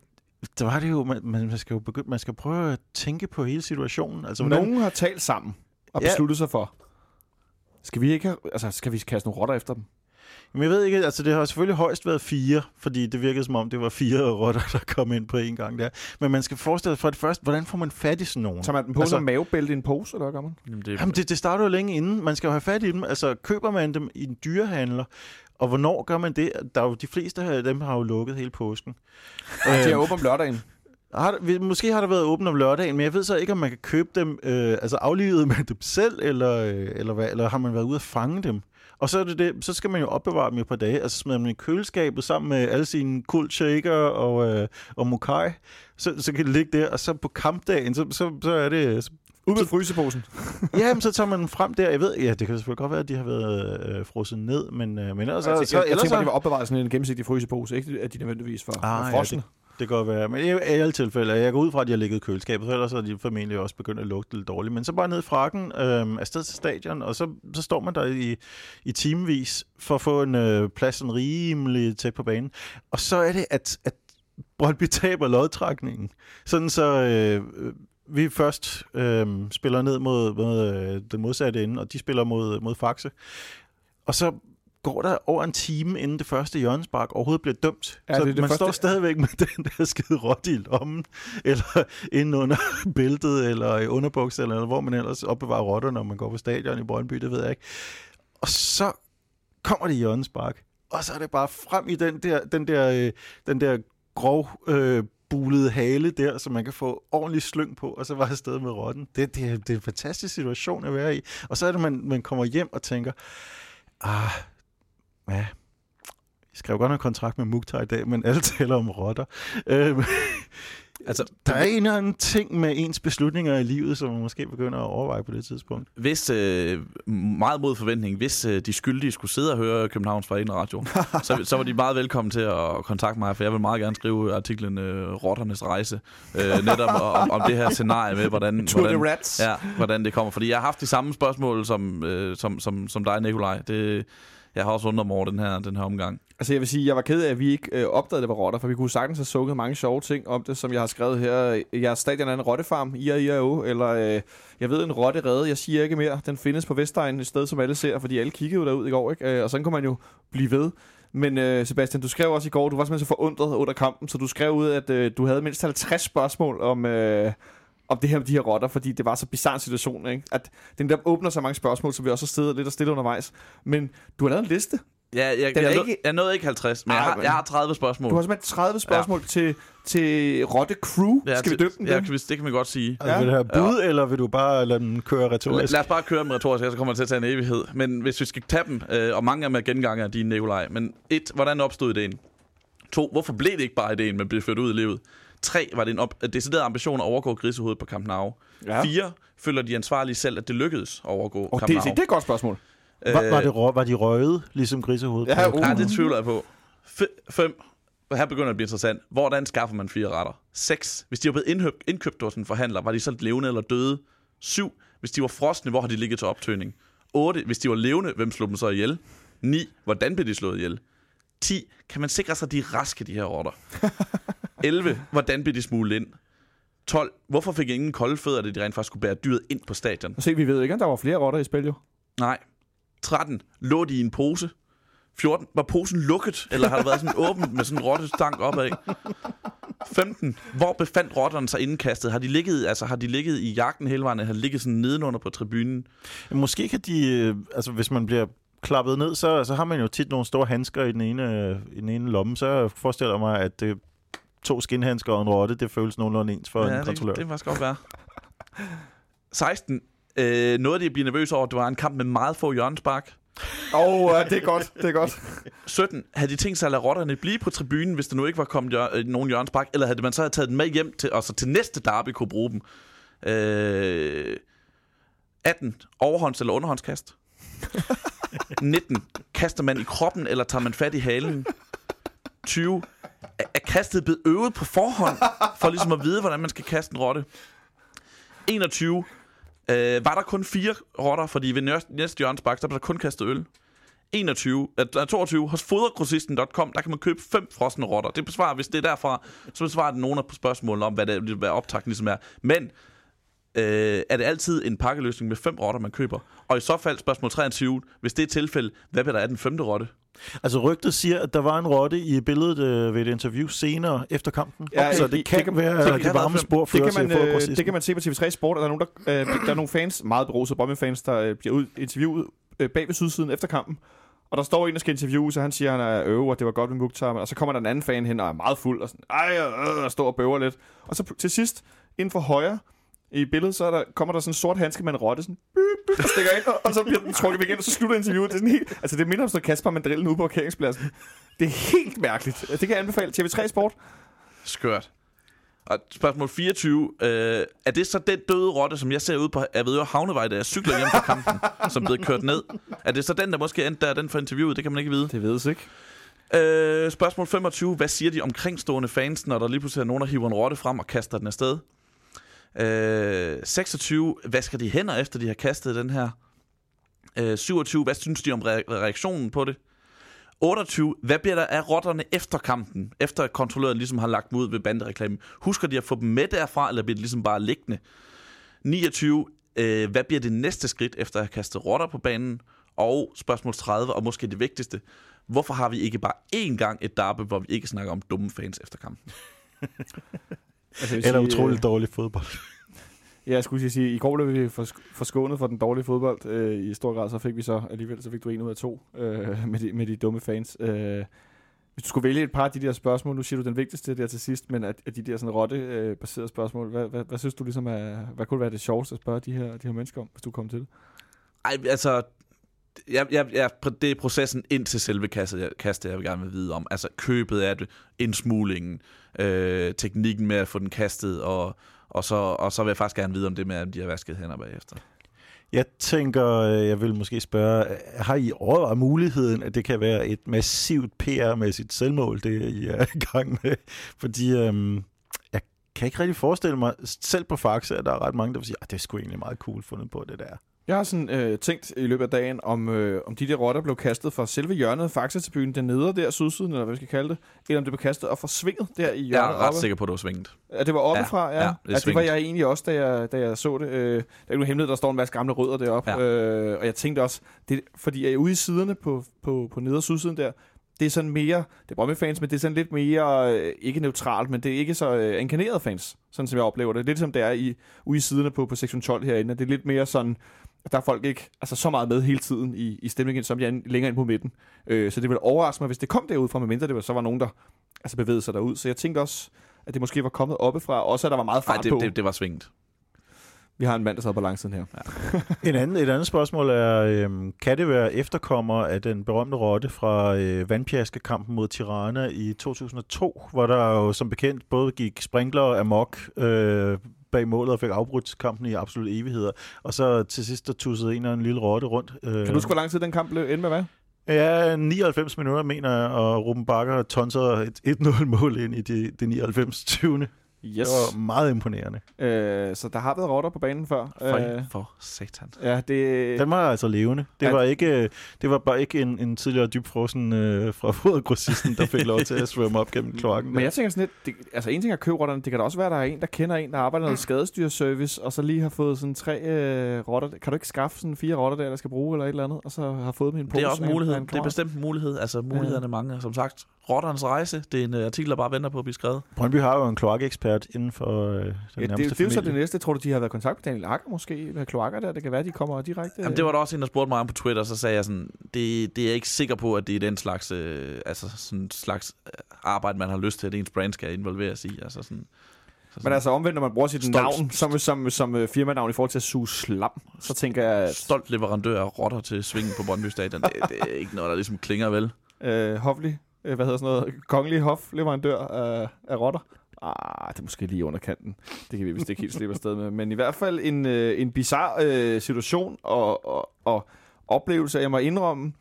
der var det jo, man, man, skal jo begynde, man skal prøve at tænke på hele situationen. Altså, hvordan... Nogen har talt sammen og ja. besluttet sig for, skal vi ikke have, altså, skal vi kaste nogle rotter efter dem? Men jeg ved ikke, altså det har selvfølgelig højst været fire, fordi det virkede som om, det var fire [LAUGHS] rotter, der kom ind på en gang der. Men man skal forestille sig for det første, hvordan får man fat i sådan nogen? Tager man den på altså, som mavebælte i en pose, eller hvad gør man? Jamen, det, jamen det, det starter jo længe inden. Man skal jo have fat i dem. Altså køber man dem i en dyrehandler, og hvornår gør man det? Der er jo, de fleste af dem har jo lukket hele påsken. Ja, de er åbent om lørdagen. Har, måske har der været åbent om lørdagen, men jeg ved så ikke, om man kan købe dem, øh, altså aflivet med dem selv, eller, øh, eller, hvad, eller har man været ude at fange dem? Og så, er det det, så skal man jo opbevare dem i et par dage, altså smider man dem i køleskabet sammen med alle sine kult shaker og, øh, og mokai, så, så kan det ligge der, og så på kampdagen, så, så, så er det... Så, Ud med fryseposen. [LAUGHS] ja, men så tager man dem frem der, jeg ved, ja, det kan selvfølgelig godt være, at de har været øh, frosset ned, men, øh, men ellers, Altså, jeg, så, jeg, jeg tænker, så, at de var opbevaret sådan en gennemsigtig frysepose, ikke at de nødvendigvis var, Ah, var ja, frosne. Det kan godt være. Men i, i alle tilfælde, jeg går ud fra, at de har ligget i køleskabet, for ellers er de formentlig også begyndt at lugte lidt dårligt. Men så bare ned i frakken, øh, afsted til stadion, og så, så står man der i, i timevis for at få en øh, plads sådan rimelig tæt på banen. Og så er det, at, at Brøndby taber lodtrækningen. Sådan så øh, øh, vi først øh, spiller ned mod, mod øh, den modsatte ende, og de spiller mod, mod Faxe. Og så går der over en time, inden det første hjørnespark overhovedet bliver dømt. Ja, så det det man første- står stadigvæk med [LAUGHS] den der skide rotte i lommen, eller inde under [LAUGHS] bæltet, eller i underbuks, eller hvor man ellers opbevarer rotter, når man går på stadion i Brøndby, det ved jeg ikke. Og så kommer det hjørnespark, og så er det bare frem i den der, den der, øh, den der grov øh, bulede hale der, så man kan få ordentlig slyng på, og så var afsted med rotten. Det, det, er- det er en fantastisk situation at være i. Og så er det, man, man kommer hjem og tænker, ah, ja, jeg skrev godt nok kontrakt med Mukhtar i dag, men alle [LAUGHS] taler om rotter. Øh, Altså, der er en eller anden ting med ens beslutninger i livet, som man måske begynder at overveje på det tidspunkt. hvis, øh, meget mod forventning, hvis øh, de skyldige skulle sidde og høre Københavns Forening Radio, [LAUGHS] så, så var de meget velkommen til at kontakte mig, for jeg vil meget gerne skrive artiklen øh, Rotternes Rejse, øh, netop om, om det her scenarie med, hvordan, [LAUGHS] hvordan, ja, hvordan det kommer. Fordi jeg har haft de samme spørgsmål som, øh, som, som, som dig, Nikolaj. Det, jeg har også undret mig over den her, den her omgang. Altså jeg vil sige, jeg var ked af, at vi ikke øh, opdagede, at det var rotter, for vi kunne sagtens have sunget mange sjove ting om det, som jeg har skrevet her. Øh, jeres stadion af en rottefarm, IRIO, eller øh, jeg ved en rotterede, jeg siger ikke mere. Den findes på Vestegnen, et sted, som alle ser, fordi alle kiggede jo derud i går, ikke? Øh, og sådan kunne man jo blive ved. Men øh, Sebastian, du skrev også i går, du var simpelthen så forundret under kampen, så du skrev ud, at øh, du havde mindst 50 spørgsmål om... Øh, om det her med de her rotter, fordi det var så bizarre en situation, ikke? At den der åbner så mange spørgsmål, så vi også har stedet lidt og stille undervejs. Men du har lavet en liste. Ja, jeg, jeg, Den er jeg, ikke- jeg nåede ikke 50, men jeg Ej, har, men- jeg har 30 spørgsmål. Du har simpelthen 30 spørgsmål ja. til, til Rotte Crew. Ja, Skal vi døbe den? Ja, kan vi, det kan man godt sige. Altså, vil du have bud, ja. eller vil du bare lade den køre Lad, retorisk? lad os bare køre med retorisk, så kommer det til at tage en evighed. Men hvis vi skal tage dem, øh, og mange af dem er genganger af dine, Nikolaj. Men et, hvordan opstod ideen? To, hvorfor blev det ikke bare ideen, men blev ført ud i livet? Tre, var det en op- decideret ambition at overgå grisehovedet på Camp Nou? Ja. Fire, føler de ansvarlige selv, at det lykkedes at overgå Oh, Camp det, Nou? det er et godt spørgsmål. Var, var, det rø- var de røget, ligesom grisehovedet? Ja, på- uh. Nej, det tvivler jeg på. F- fem, og her begynder det at blive interessant. Hvordan skaffer man fire retter? 6. Hvis de var blevet indkøbt, indkøbt hos en forhandler, var de så levende eller døde? 7. Hvis de var frosne, hvor har de ligget til optøning? 8. Hvis de var levende, hvem slog dem så ihjel? 9. Hvordan blev de slået ihjel? 10. Kan man sikre sig, at de er raske, de her rotter? [LAUGHS] 11. Hvordan blev de smuglet ind? 12. Hvorfor fik ingen kolde fødder, da de rent faktisk skulle bære dyret ind på stadion? Se, vi ved ikke, om der var flere rotter i spil, jo. Nej. 13. Lå de i en pose? 14. Var posen lukket, eller har der været sådan åbent med sådan en rottestank opad? 15. Hvor befandt rotterne sig indkastet? Har de ligget, altså, har de ligget i jagten hele vejen, eller har de ligget sådan nedenunder på tribunen? Måske kan de, øh, altså hvis man bliver klappet ned, så, så har man jo tit nogle store handsker i den ene, øh, i den ene lomme. Så forestiller jeg mig, at det, to skinhandsker og en rotte, det føles nogenlunde ens for ja, en kontrollør. det, det faktisk godt være. [LAUGHS] 16. Øh, noget, de bliver nervøse over, det var en kamp med meget få hjørnespark. Åh, oh, det er godt, det er godt. [LAUGHS] 17. Havde de tænkt sig at lade rotterne blive på tribunen, hvis der nu ikke var kommet hjør- øh, nogen hjørnespark, eller havde man så taget dem med hjem til, og så til næste derby kunne bruge dem? Øh, 18. Overhånds- eller underhåndskast? [LAUGHS] 19. Kaster man i kroppen, eller tager man fat i halen? 20. Er, kastet blevet øvet på forhånd, for ligesom at vide, hvordan man skal kaste en rotte? 21. Øh, var der kun fire rotter, fordi ved næste- næste hjørnespark, der blev der kun kastet øl. 21, äh, 22, hos fodergrossisten.com, der kan man købe fem frosne rotter. Det besvarer, hvis det er derfra, så besvarer det nogen af spørgsmålene om, hvad, det, hvad optakten ligesom er. Men øh, er det altid en pakkeløsning med fem rotter, man køber? Og i så fald, spørgsmål 23, hvis det er tilfældet, hvad bliver der af den femte rotte? Altså rygtet siger, at der var en rotte i billedet øh, ved et interview senere efter kampen. Ja, Ja, så det- det kan, det kan- være, det at kan det have varme spor Det fører kan, til man, øh, fodergrossisten. det kan man se på TV3 Sport, og der er nogle, der, øh, der er nogle fans, meget berusede Brøndby-fans, der øh, bliver ud, interviewet øh, bag ved sydsiden efter kampen. Og der står en, der skal interviewe, så han siger, at han er øver, og det var godt med Mukhtar. Og så kommer der en anden fan hen og er meget fuld, og sådan, ej, øh, og står og bøver lidt. Og så til sidst, inden for højre, i billedet, så er der, kommer der sådan en sort handske med en rotte, sådan, byp, byp, stikker ind, og, så bliver den trukket væk igen, og så slutter interviewet. Det er sådan helt, altså det minder om sådan Kasper Mandrillen ude på parkeringspladsen. Det er helt mærkeligt. Det kan jeg anbefale. TV3 Sport. Skørt. Og spørgsmål 24. Øh, er det så den døde rotte, som jeg ser ud på Avedøre Havnevej, da jeg cykler hjem fra kampen, [LAUGHS] som blev kørt ned? Er det så den, der måske endte der, den for interviewet? Det kan man ikke vide. Det ved ikke. Øh, spørgsmål 25. Hvad siger de omkringstående fans, når der lige pludselig er nogen, der hiver en rotte frem og kaster den afsted? Øh, 26. Hvad skal de hænder efter, de har kastet den her? Øh, 27. Hvad synes de om re- reaktionen på det? 28. Hvad bliver der af rotterne efter kampen? Efter at kontrolløren ligesom har lagt dem ud ved bandereklamen. Husker de at få dem med derfra, eller bliver det ligesom bare liggende? 29. Øh, hvad bliver det næste skridt efter at have kastet rotter på banen? Og spørgsmål 30, og måske det vigtigste. Hvorfor har vi ikke bare én gang et derby, hvor vi ikke snakker om dumme fans efter kampen? [LAUGHS] Altså, Eller utroligt dårlig fodbold. [LAUGHS] Ja, jeg skulle sige, i går blev vi forsk- forskånet for den dårlige fodbold øh, i stor grad, så fik vi så alligevel, så fik du en ud af to øh, med, de, med de dumme fans. Øh, hvis du skulle vælge et par af de der spørgsmål, nu siger du den vigtigste der til sidst, men af, af de der sådan rotte-baserede spørgsmål, hvad, hvad, hvad, synes du ligesom er, hvad kunne være det sjoveste at spørge de her, de her mennesker om, hvis du kom til det? Ej, altså... Jeg, jeg, jeg, det er processen ind til selve kastet, jeg, kastet, jeg vil gerne vil vide om. Altså købet af det, indsmuglingen, øh, teknikken med at få den kastet, og, og, så, og så vil jeg faktisk gerne vide om det med, at de har vasket hænder bagefter. Jeg tænker, øh, jeg vil måske spørge, har I overvejet muligheden, at det kan være et massivt PR-mæssigt selvmål, det I er i gang med? Fordi øhm, jeg kan ikke rigtig forestille mig, selv på Faxe, at der er ret mange, der vil sige, at det er sgu egentlig meget cool fundet på det der. Jeg har sådan øh, tænkt i løbet af dagen, om, øh, om de der rotter blev kastet fra selve hjørnet af Faxe til byen, den nede der, sydsiden, eller hvad vi skal kalde det, eller om det blev kastet og forsvinget der i hjørnet Jeg er ret oppe. sikker på, at det var svinget. Ja, det var oppefra, ja. Ja, ja, det er det, var jeg egentlig også, da jeg, da jeg så det. Øh, der er ikke hemmelighed, der står en masse gamle rødder deroppe. Ja. Øh, og jeg tænkte også, det, fordi jeg er ude i siderne på, på, på neder- og sydsiden der, det er sådan mere, det er Brøndby fans, men det er sådan lidt mere, øh, ikke neutralt, men det er ikke så øh, inkarnerede fans, sådan som jeg oplever det. Lidt som det er i, ude i siderne på, på sektion 12 herinde. Det er lidt mere sådan, at der er folk ikke altså, så meget med hele tiden i, i stemningen, som jeg er længere ind på midten. Øh, så det ville overraske mig, hvis det kom derud fra, medmindre det var, så var nogen, der altså, bevægede sig derud. Så jeg tænkte også, at det måske var kommet oppefra, også at der var meget fart det, på. det, det var svinget. Vi har en mand, der sad på langsiden her. [LAUGHS] En anden, et andet spørgsmål er, øhm, kan det være efterkommer af den berømte rotte fra øh, vandpjaskekampen mod Tirana i 2002, hvor der jo som bekendt både gik sprinkler amok øh, bag målet og fik afbrudt kampen i absolut evigheder, og så til sidst der tussede en og en lille rotte rundt. Øh, Kan du huske, hvor lang tid den kamp blev endte med, hvad? Ja, 99 minutter, mener jeg, og Ruben Bakker tonser et 1-0-mål ind i det, det 99. 20. Yes. Det var meget imponerende. Øh, så der har været rotter på banen før. For, Øh, for satan. ja, det... Den var altså levende. Det Ja. var ikke, det var bare ikke en, en tidligere dybfrossen øh, fra fodergrossisten, der fik lov til at svømme op gennem kloakken. Men jeg tænker sådan lidt, det, altså en ting er at købe rotterne, det kan da også være, at der er en, der kender en, der arbejder noget skadestyrservice, og så lige har fået sådan tre øh, rotter. Kan du ikke skaffe sådan fire rotter der, der skal bruge eller et eller andet, og så har fået dem i en pose? Det er også en mulighed. en Det er bestemt en mulighed. Altså, mulighederne er mange. Som sagt, Rotterens rejse, det er en uh, artikel, der bare venter på at blive skrevet. Brøndby har jo en kloakekspert inden for øh, den Ja, det, nærmeste det, det er jo så familie. det næste. Tror du, de har været i kontakt med Daniel Akker måske med kloakker der? Det kan være, de kommer direkte... Jamen, det var der også en, der spurgte mig om på Twitter, så sagde jeg sådan, det, det er jeg ikke sikker på, at det er den slags, øh, altså sådan slags øh, arbejde, man har lyst til, at ens brand skal involveres i. Altså sådan, så sådan, Men altså omvendt, når man bruger sit Stolt. navn som, som, som øh, firmanavn i forhold til at suge slam, så tænker jeg, at stolt leverandør af rotter til svingen på Brøndby Stadion, det, det er ikke noget, der ligesom klinger vel. øh, Hofli, øh, hvad hedder sådan noget, kongelig hofleverandør af, af rotter. Ah, det er måske lige under kanten. Det kan vi vist ikke helt slippe afsted med. Men i hvert fald en, øh, en bizarre øh, situation og, og, og oplevelse. Jeg må indrømme,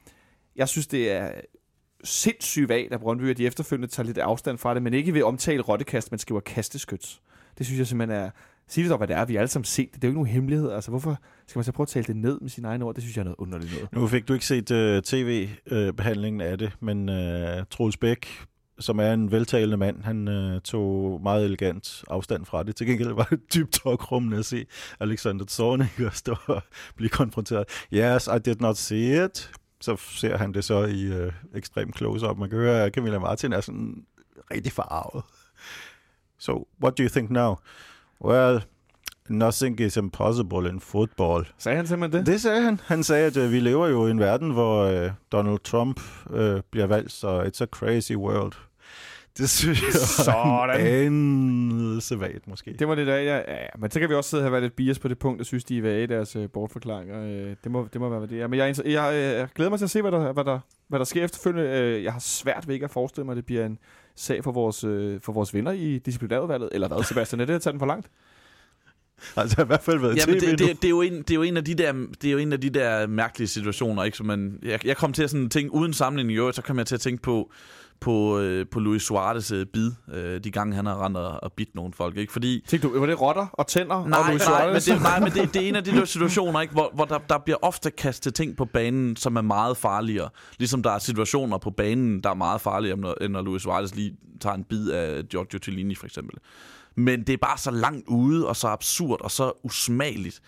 jeg synes, det er sindssygt vagt at Brøndby, at de efterfølgende tager lidt afstand fra det, men ikke ved omtale rottekast, men skriver kasteskyts. Det synes jeg simpelthen er... Sig det dog, hvad det er. Vi har alle sammen set det. Det er jo ikke nogen hemmelighed. Altså, hvorfor skal man så prøve at tale det ned med sine egne ord? Det synes jeg er noget underligt noget. Nu fik du ikke set uh, tv-behandlingen af det, men uh, Troels Bæk, som er en veltalende mand, han uh, tog meget elegant afstand fra det. Til gengæld var det dybt tokrummende at se Alexander Zorniger [LAUGHS] stå og blive konfronteret. Yes, I did not see it. Så ser han det så i uh, ekstrem close-up. Man kan høre, at Camilla Martin er sådan rigtig farvet. So, what do you think now? Well, nothing is impossible in football. Sagde han simpelthen det? Det sagde han. Han sagde, at øh, vi lever jo i en verden, hvor øh, Donald Trump øh, bliver valgt, så it's a crazy world. Det synes jeg Sådan. en svagt, måske. Det var det der, ja, ja. Men så kan vi også sidde og have været lidt bias på det punkt, jeg synes, de er vage i deres øh, bortforklaringer. Øh, det, må, det må være, hvad det er. Men jeg, er jeg, øh, jeg glæder mig til at se, hvad der, hvad der, hvad der sker efterfølgende. Øh, jeg har svært ved ikke at forestille mig, at det bliver en sag for vores, øh, for vores venner i disciplinærudvalget. Eller hvad, Sebastian? Er det at tage den for langt? Altså i hvert fald været Ja, tv men det, det, det, er jo en, det er jo en af de der det er jo en af de der mærkelige situationer, ikke? Så man, jeg, jeg kom til at sådan tænke uden sammenligning i øvrigt, så kom jeg til at tænke på på, øh, på Luis Suarez øh, bid, øh, de gange han har rendt og, og bidt nogle folk, ikke? Fordi Tænkte du, var det rotter og tænder? og Nej, Luis nej, men, Suarez? det, nej, men det, [LAUGHS] det er en af de der situationer, ikke, hvor, hvor der, der bliver ofte kastet ting på banen, som er meget farligere. Ligesom der er situationer på banen, der er meget farligere, end når, end når Luis Suarez lige tager en bid af Giorgio Cellini, for eksempel. Men det er bare så langt ude, og så absurd, og så usmageligt,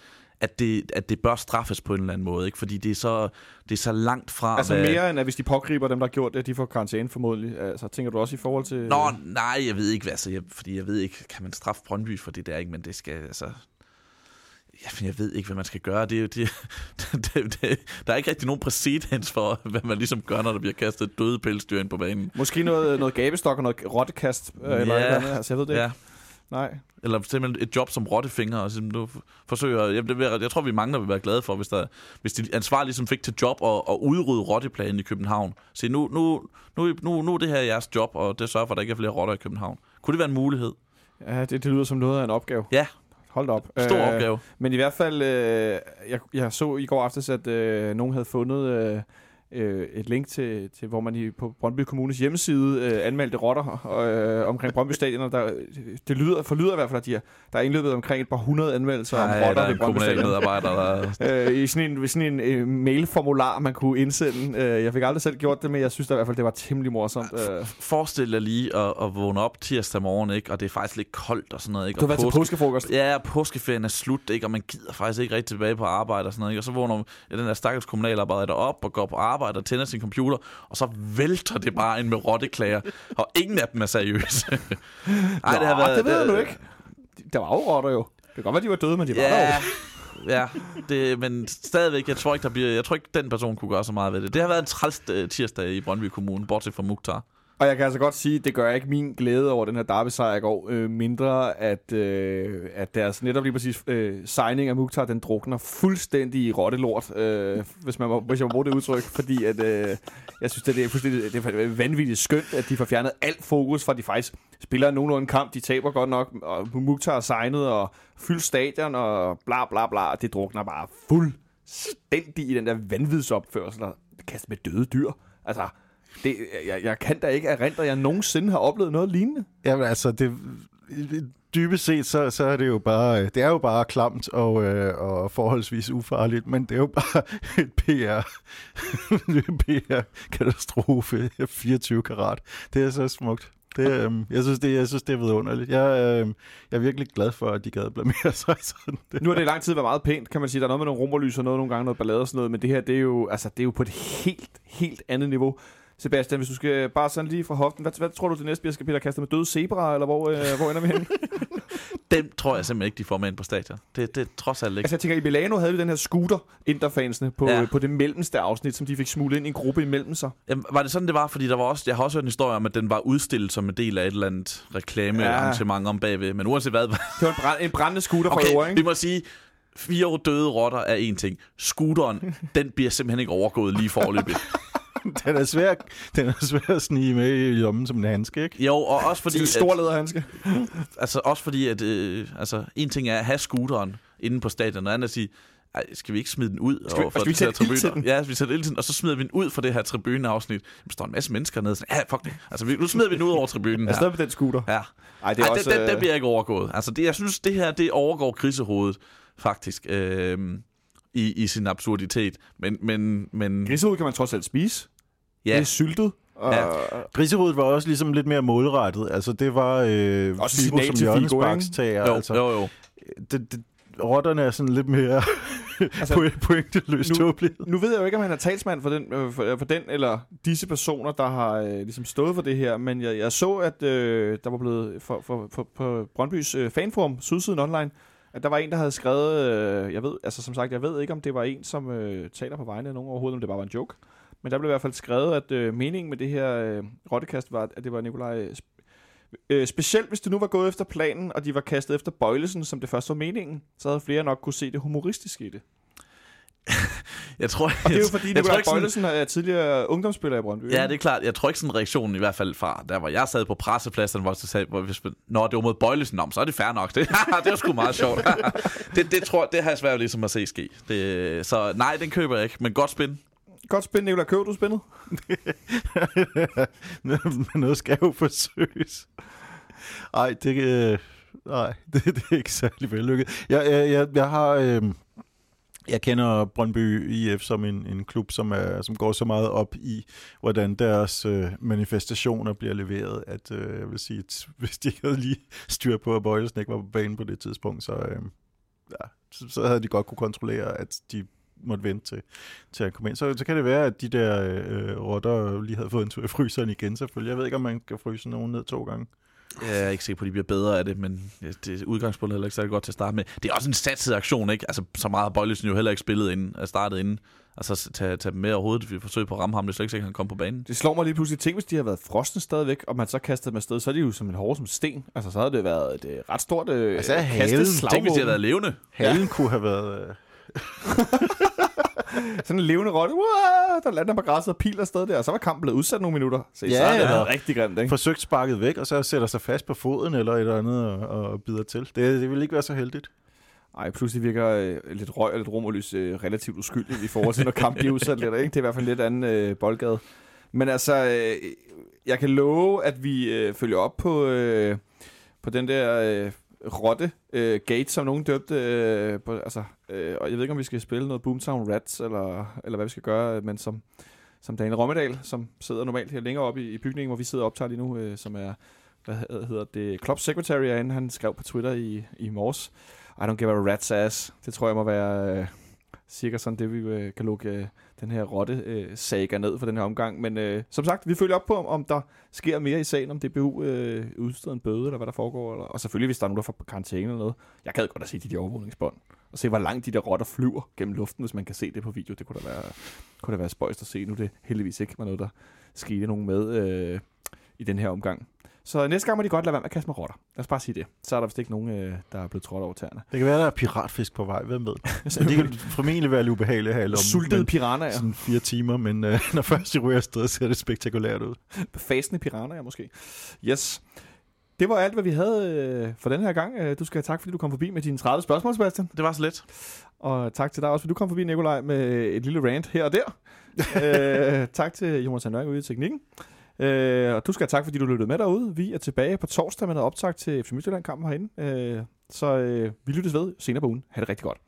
at det, at det bør straffes på en eller anden måde. Ikke? Fordi det er, så, det er så langt fra... Altså hvad- mere end at hvis de pågriber dem, der har gjort det, de får karantæne formodentlig. Altså, tænker du også i forhold til... Nå, nej, jeg ved ikke, hvad, altså, jeg, fordi jeg ved ikke, kan man straffe Brøndby for det der, ikke? Men det skal, altså... Ja, jeg ved ikke, hvad man skal gøre. Det, er jo- det, [LAUGHS] det, det, der er ikke rigtig nogen præcedens for, hvad man ligesom gør, når der bliver kastet døde pelsdyr ind på banen. Måske noget, noget gabestok og noget rottekast, øh, eller Ja. eller andet. Altså, jeg ved det Ja, ikke. Nej. eller simpelthen et job som rottefinger, og simpelthen nu forsøger, jeg, det, vil- jeg tror, vi er mange, der vil være glade for, hvis, der, hvis de ansvarlige ligesom fik til job at, at udrydde rotteplanen i København. Se, nu, nu, nu, nu, nu er det her jeres job, og det sørger for, at der ikke er flere rotter i København. Kunne det være en mulighed? Ja, det, det lyder som noget af en opgave. Ja, Hold op. stor øh, opgave. Men i hvert fald, øh, jeg, jeg så i går aftes, at øh, nogen havde fundet øh, øh, et link til, til, hvor man i, på Brøndby Kommunes hjemmeside øh, anmeldte rotter øh, omkring Brøndby Stadion. Og der, det lyder, forlyder i hvert fald, at de er, der er indløbet omkring et par hundrede anmeldelser om Nej, rotter der er ved Brøndby Stadion. medarbejder, der... [LAUGHS] øh, i sådan en, sådan en øh, mailformular, man kunne indsende. Øh, jeg fik aldrig selv gjort det, men jeg synes da i hvert fald, det var temmelig morsomt. Øh, Forestil dig lige at, at vågne op tirsdag morgen, ikke? og det er faktisk lidt koldt og sådan noget. Ikke? du har og været til påskefrokost. Ja, og påskeferien er slut, ikke? og man gider faktisk ikke rigtig tilbage på arbejde og sådan noget. Ikke? Og så vågner ja, den der stakkels kommunalarbejder op og går på arbejde og tænder sin computer, og så vælter det bare ind med rotteklager, og ingen af dem er seriøse. [LAUGHS] Ej, Nå, det ved du ikke. Der var jo rotter jo. Det kan godt være, de var døde, men de var der Ja, jo. ja det, men stadigvæk, jeg tror ikke, der bliver, jeg tror ikke, den person kunne gøre så meget ved det. Det har været en træls øh, tirsdag i Brøndby Kommune, bortset fra Mukhtar. Og jeg kan altså godt sige, det gør ikke min glæde over den her derby-sejr i går øh, mindre, at, øh, at deres netop lige præcis øh, signing af Mukhtar, den drukner fuldstændig i rottelort, øh, hvis, man må, hvis jeg må bruge det udtryk, fordi at, øh, jeg synes, det er, fuldstændig, det er vanvittigt skønt, at de får fjernet alt fokus fra, de faktisk spiller nogenlunde en kamp, de taber godt nok, og Mukhtar er signet og fyldt stadion og bla bla bla, det drukner bare fuldstændig i den der vanvidsopførsel og kaste med døde dyr. Altså, det, jeg, jeg kan da ikke erindre, at jeg nogensinde har oplevet noget lignende. Jamen altså, det, dybest set, så, så er det jo bare, det er jo bare klamt og, øh, og forholdsvis ufarligt, men det er jo bare [LAUGHS] et PR, [LAUGHS] PR-katastrofe, 24 karat. Det er så smukt. Det, øh, jeg, synes, det, jeg synes, det er vidunderligt. Jeg, øh, jeg er virkelig glad for, at de gad blamere sig [LAUGHS] sådan. Det. Nu har det i lang tid været meget pænt, kan man sige. Der er noget med nogle rummerlys og noget, nogle gange noget ballade og sådan noget, men det her, det er jo, altså, det er jo på et helt, helt andet niveau. Sebastian, hvis du skal bare sådan lige fra hoften, hvad, hvad tror du det næste bliver? Skal Peter kaste med døde zebra, eller hvor, øh, hvor ender vi hen? [LAUGHS] Dem tror jeg simpelthen ikke, de får med ind på stadion. Det, det trods alt ikke. altså jeg tænker, i Milano havde vi den her scooter interfansene på, ja. Ja. på det mellemste afsnit, som de fik smuglet ind i en gruppe imellem sig. Jamen, var det sådan, det var? Fordi der var også, jeg har også hørt en historie om, at den var udstillet som en del af et eller andet reklamearrangement om bagved. Men uanset hvad... Det var en, brand, en brændende scooter fra Okay, okay, ikke? vi må sige, fire døde rotter er en ting. Scooteren, [LAUGHS] den bliver simpelthen ikke overgået lige forløbig. [LAUGHS] Den er svær, den er svær at snige med i lommen som en handske, ikke? Jo, og også fordi... Det er en stor lederhandske. Altså også fordi, at øh, altså, en ting er at have scooteren inde på stadion, og andet at sige, ej, skal vi ikke smide den ud? Skal vi- over for skal vi det her sætte ild til den? Ja, vi sætter ild til den, og så smider vi den ud for det her tribuneafsnit. Der står en masse mennesker nede. Sådan, ja, fuck det. Altså, vi, nu smider vi den ud over tribunen Er her. stadig på den scooter. Ja. Ej, det er Ej, også... den, den, den øh, bliver ikke overgået. Altså, det, jeg synes, det her, det overgår grisehovedet, faktisk, øh, i, i sin absurditet. Men, men, men Grisehoved kan man trods alt spise. Ja. Det er syltet. Og, Ja. Grisehovedet var også ligesom lidt mere målrettet. Altså, det var øh, Også Fibo som hjørnesparkstager. jo, Altså, jo, jo. det, det, rotterne er sådan lidt mere [LAUGHS] Altså, pointeløst nu- tåbelighed. Nu ved jeg jo ikke, om han er talsmand for den, øh, for, for den eller disse personer, der har øh, ligesom stået for det her, men jeg, jeg så, at øh, der var blevet for, for, for, på Brøndbys øh, fanforum, Sydsiden Online, at der var en, der havde skrevet, øh, jeg ved, altså som sagt, jeg ved ikke, om det var en, som øh, taler på vegne af nogen overhovedet, om det bare var en joke. Men der blev i hvert fald skrevet, at øh, meningen med det her øh, rottekast var, at det var Nikolaj... Øh, specielt hvis det nu var gået efter planen, og de var kastet efter Bøjlesen, som det først var meningen, så havde flere nok kunne se det humoristiske i det. [LAUGHS] Jeg tror, Og det er jo fordi, jeg tror Nikolaj ikke sådan- Bøjlesen er tidligere ungdomsspiller i Brøndby. Ja, det er klart. Jeg tror ikke sådan reaktionen i hvert fald fra, der hvor jeg sad på pressepladsen, hvor, så sagde, hvor hvis, man- Nå, det var mod Bøjlesen, Nå, men så er det fair nok. [LAUGHS] Det, det var sgu meget sjovt. [LAUGHS] det, det, tror, det har jeg svært ligesom at se ske. Det, så nej, den køber jeg ikke, men godt spin. Godt spændt, Nikolaj. Køb du spændet? Men noget skal jo forsøges. Ej, det, øh, nej, det, det er ikke særlig vellykket. Jeg, jeg, jeg, jeg har... Øh, jeg kender Brøndby IF som en, en klub, som, er, som går så meget op i, hvordan deres øh, manifestationer bliver leveret, at øh, jeg vil sige, at [LAUGHS] hvis de ikke havde lige styr på, at Bøjlesen ikke var på banen på det tidspunkt, så, øh, ja, så, så havde de godt kunne kontrollere, at de måtte vente til, til at komme ind. Så, så kan det være, at de der øh, rotter lige havde fået en tur i fryseren igen, selvfølgelig. Jeg ved ikke, om man kan fryse nogen ned to gange. Jeg er ikke sikker på, at de bliver bedre af det, men det udgangspunktet er heller ikke særlig godt til at starte med. Det er også en satset aktion, ikke? Altså, så meget har Bøjlesen jo heller ikke spillet inden, er startet inden. Altså, tage, tage dem med overhovedet, vi forsøger på at ramme ham, det er slet ikke sikkert, at han kom på banen. Det slår mig lige pludselig. Tænk, hvis de har været frosne stadigvæk, og man så kastede dem afsted, så er de jo som en hård som sten. Altså, så havde det været et øh, ret stort øh, Altså, kastet. Tænk, hvis de havde været levende. Halen ja. kunne have været... Øh, [LAUGHS] Sådan en levende rotte, Uah! der lander på græsset og piler afsted der, og så var kampen blevet udsat nogle minutter. Så, Ja, så har det været rigtig grimt, ikke? forsøgt sparket væk, og så sætter sig fast på foden eller et eller andet og, og bider til. Det, det vil ikke være så heldigt. Ej, pludselig virker øh, lidt røg og lidt romerlys øh, relativt uskyldigt i forhold til, når kampen bliver udsat lidt, ikke? Det er i hvert fald lidt anden øh, boldgade. Men altså, øh, jeg kan love, at vi øh, følger op på, øh, på den der øh, rotte øh, gate, som nogen døbte. Øh, på, altså, øh, og jeg ved ikke, om vi skal spille noget Boomtown Rats, eller, eller hvad vi skal gøre, øh, men som, som Daniel Rommedal, som sidder normalt her længere oppe i, i bygningen, hvor vi sidder og optager lige nu, øh, som er, hvad hedder det, Club Secretary er inde. Han skrev på Twitter i, i morges, i don't give a rat's ass. Det tror jeg må være øh, cirka sådan det, vi øh, kan lukke øh, den her rotte øh, saga ned for den her omgang. Men øh, som sagt, vi følger op på, om, om der sker mere i sagen, om DBU øh, udsteder en bøde, eller hvad der foregår. Eller, og selvfølgelig, hvis der er nogen, der får karantæne eller noget. Jeg gad godt at se de der overvågningsbånd, og se, hvor langt de der rotter flyver gennem luften, hvis man kan se det på video. Det kunne da være, kunne da være spøjst at se. Nu er det heldigvis ikke var noget, der skete nogen med øh, i den her omgang. Så næste gang må de godt lade være med at kaste med rotter. Lad os bare sige det. Så er der vist ikke nogen, øh, der er blevet trådt over tæerne. Det kan være, der er piratfisk på vej. Hvem ved? [LAUGHS] Så det kan formentlig være lidt ubehageligt have om Sultede men- piranhaer. sådan fire timer, men øh, [LAUGHS] når først de ryger afsted, ser det spektakulært ud. Fasende piranhaer måske. Yes. Det var alt, hvad vi havde øh, for den her gang. Øh, Du skal have tak, fordi du kom forbi med dine 30 spørgsmål, Sebastian. Det var så let. Og tak til dig også, fordi du kom forbi, Nikolaj, med et lille rant her og der. [LAUGHS] øh, tak til Jonas Nørk ude i teknikken. Øh, og du skal have tak, fordi du lyttede med derude. Vi er tilbage på torsdag med noget optag til FC Midtjylland-kampen herinde. Øh, så øh, vi lyttes ved senere på ugen. Ha' det rigtig godt.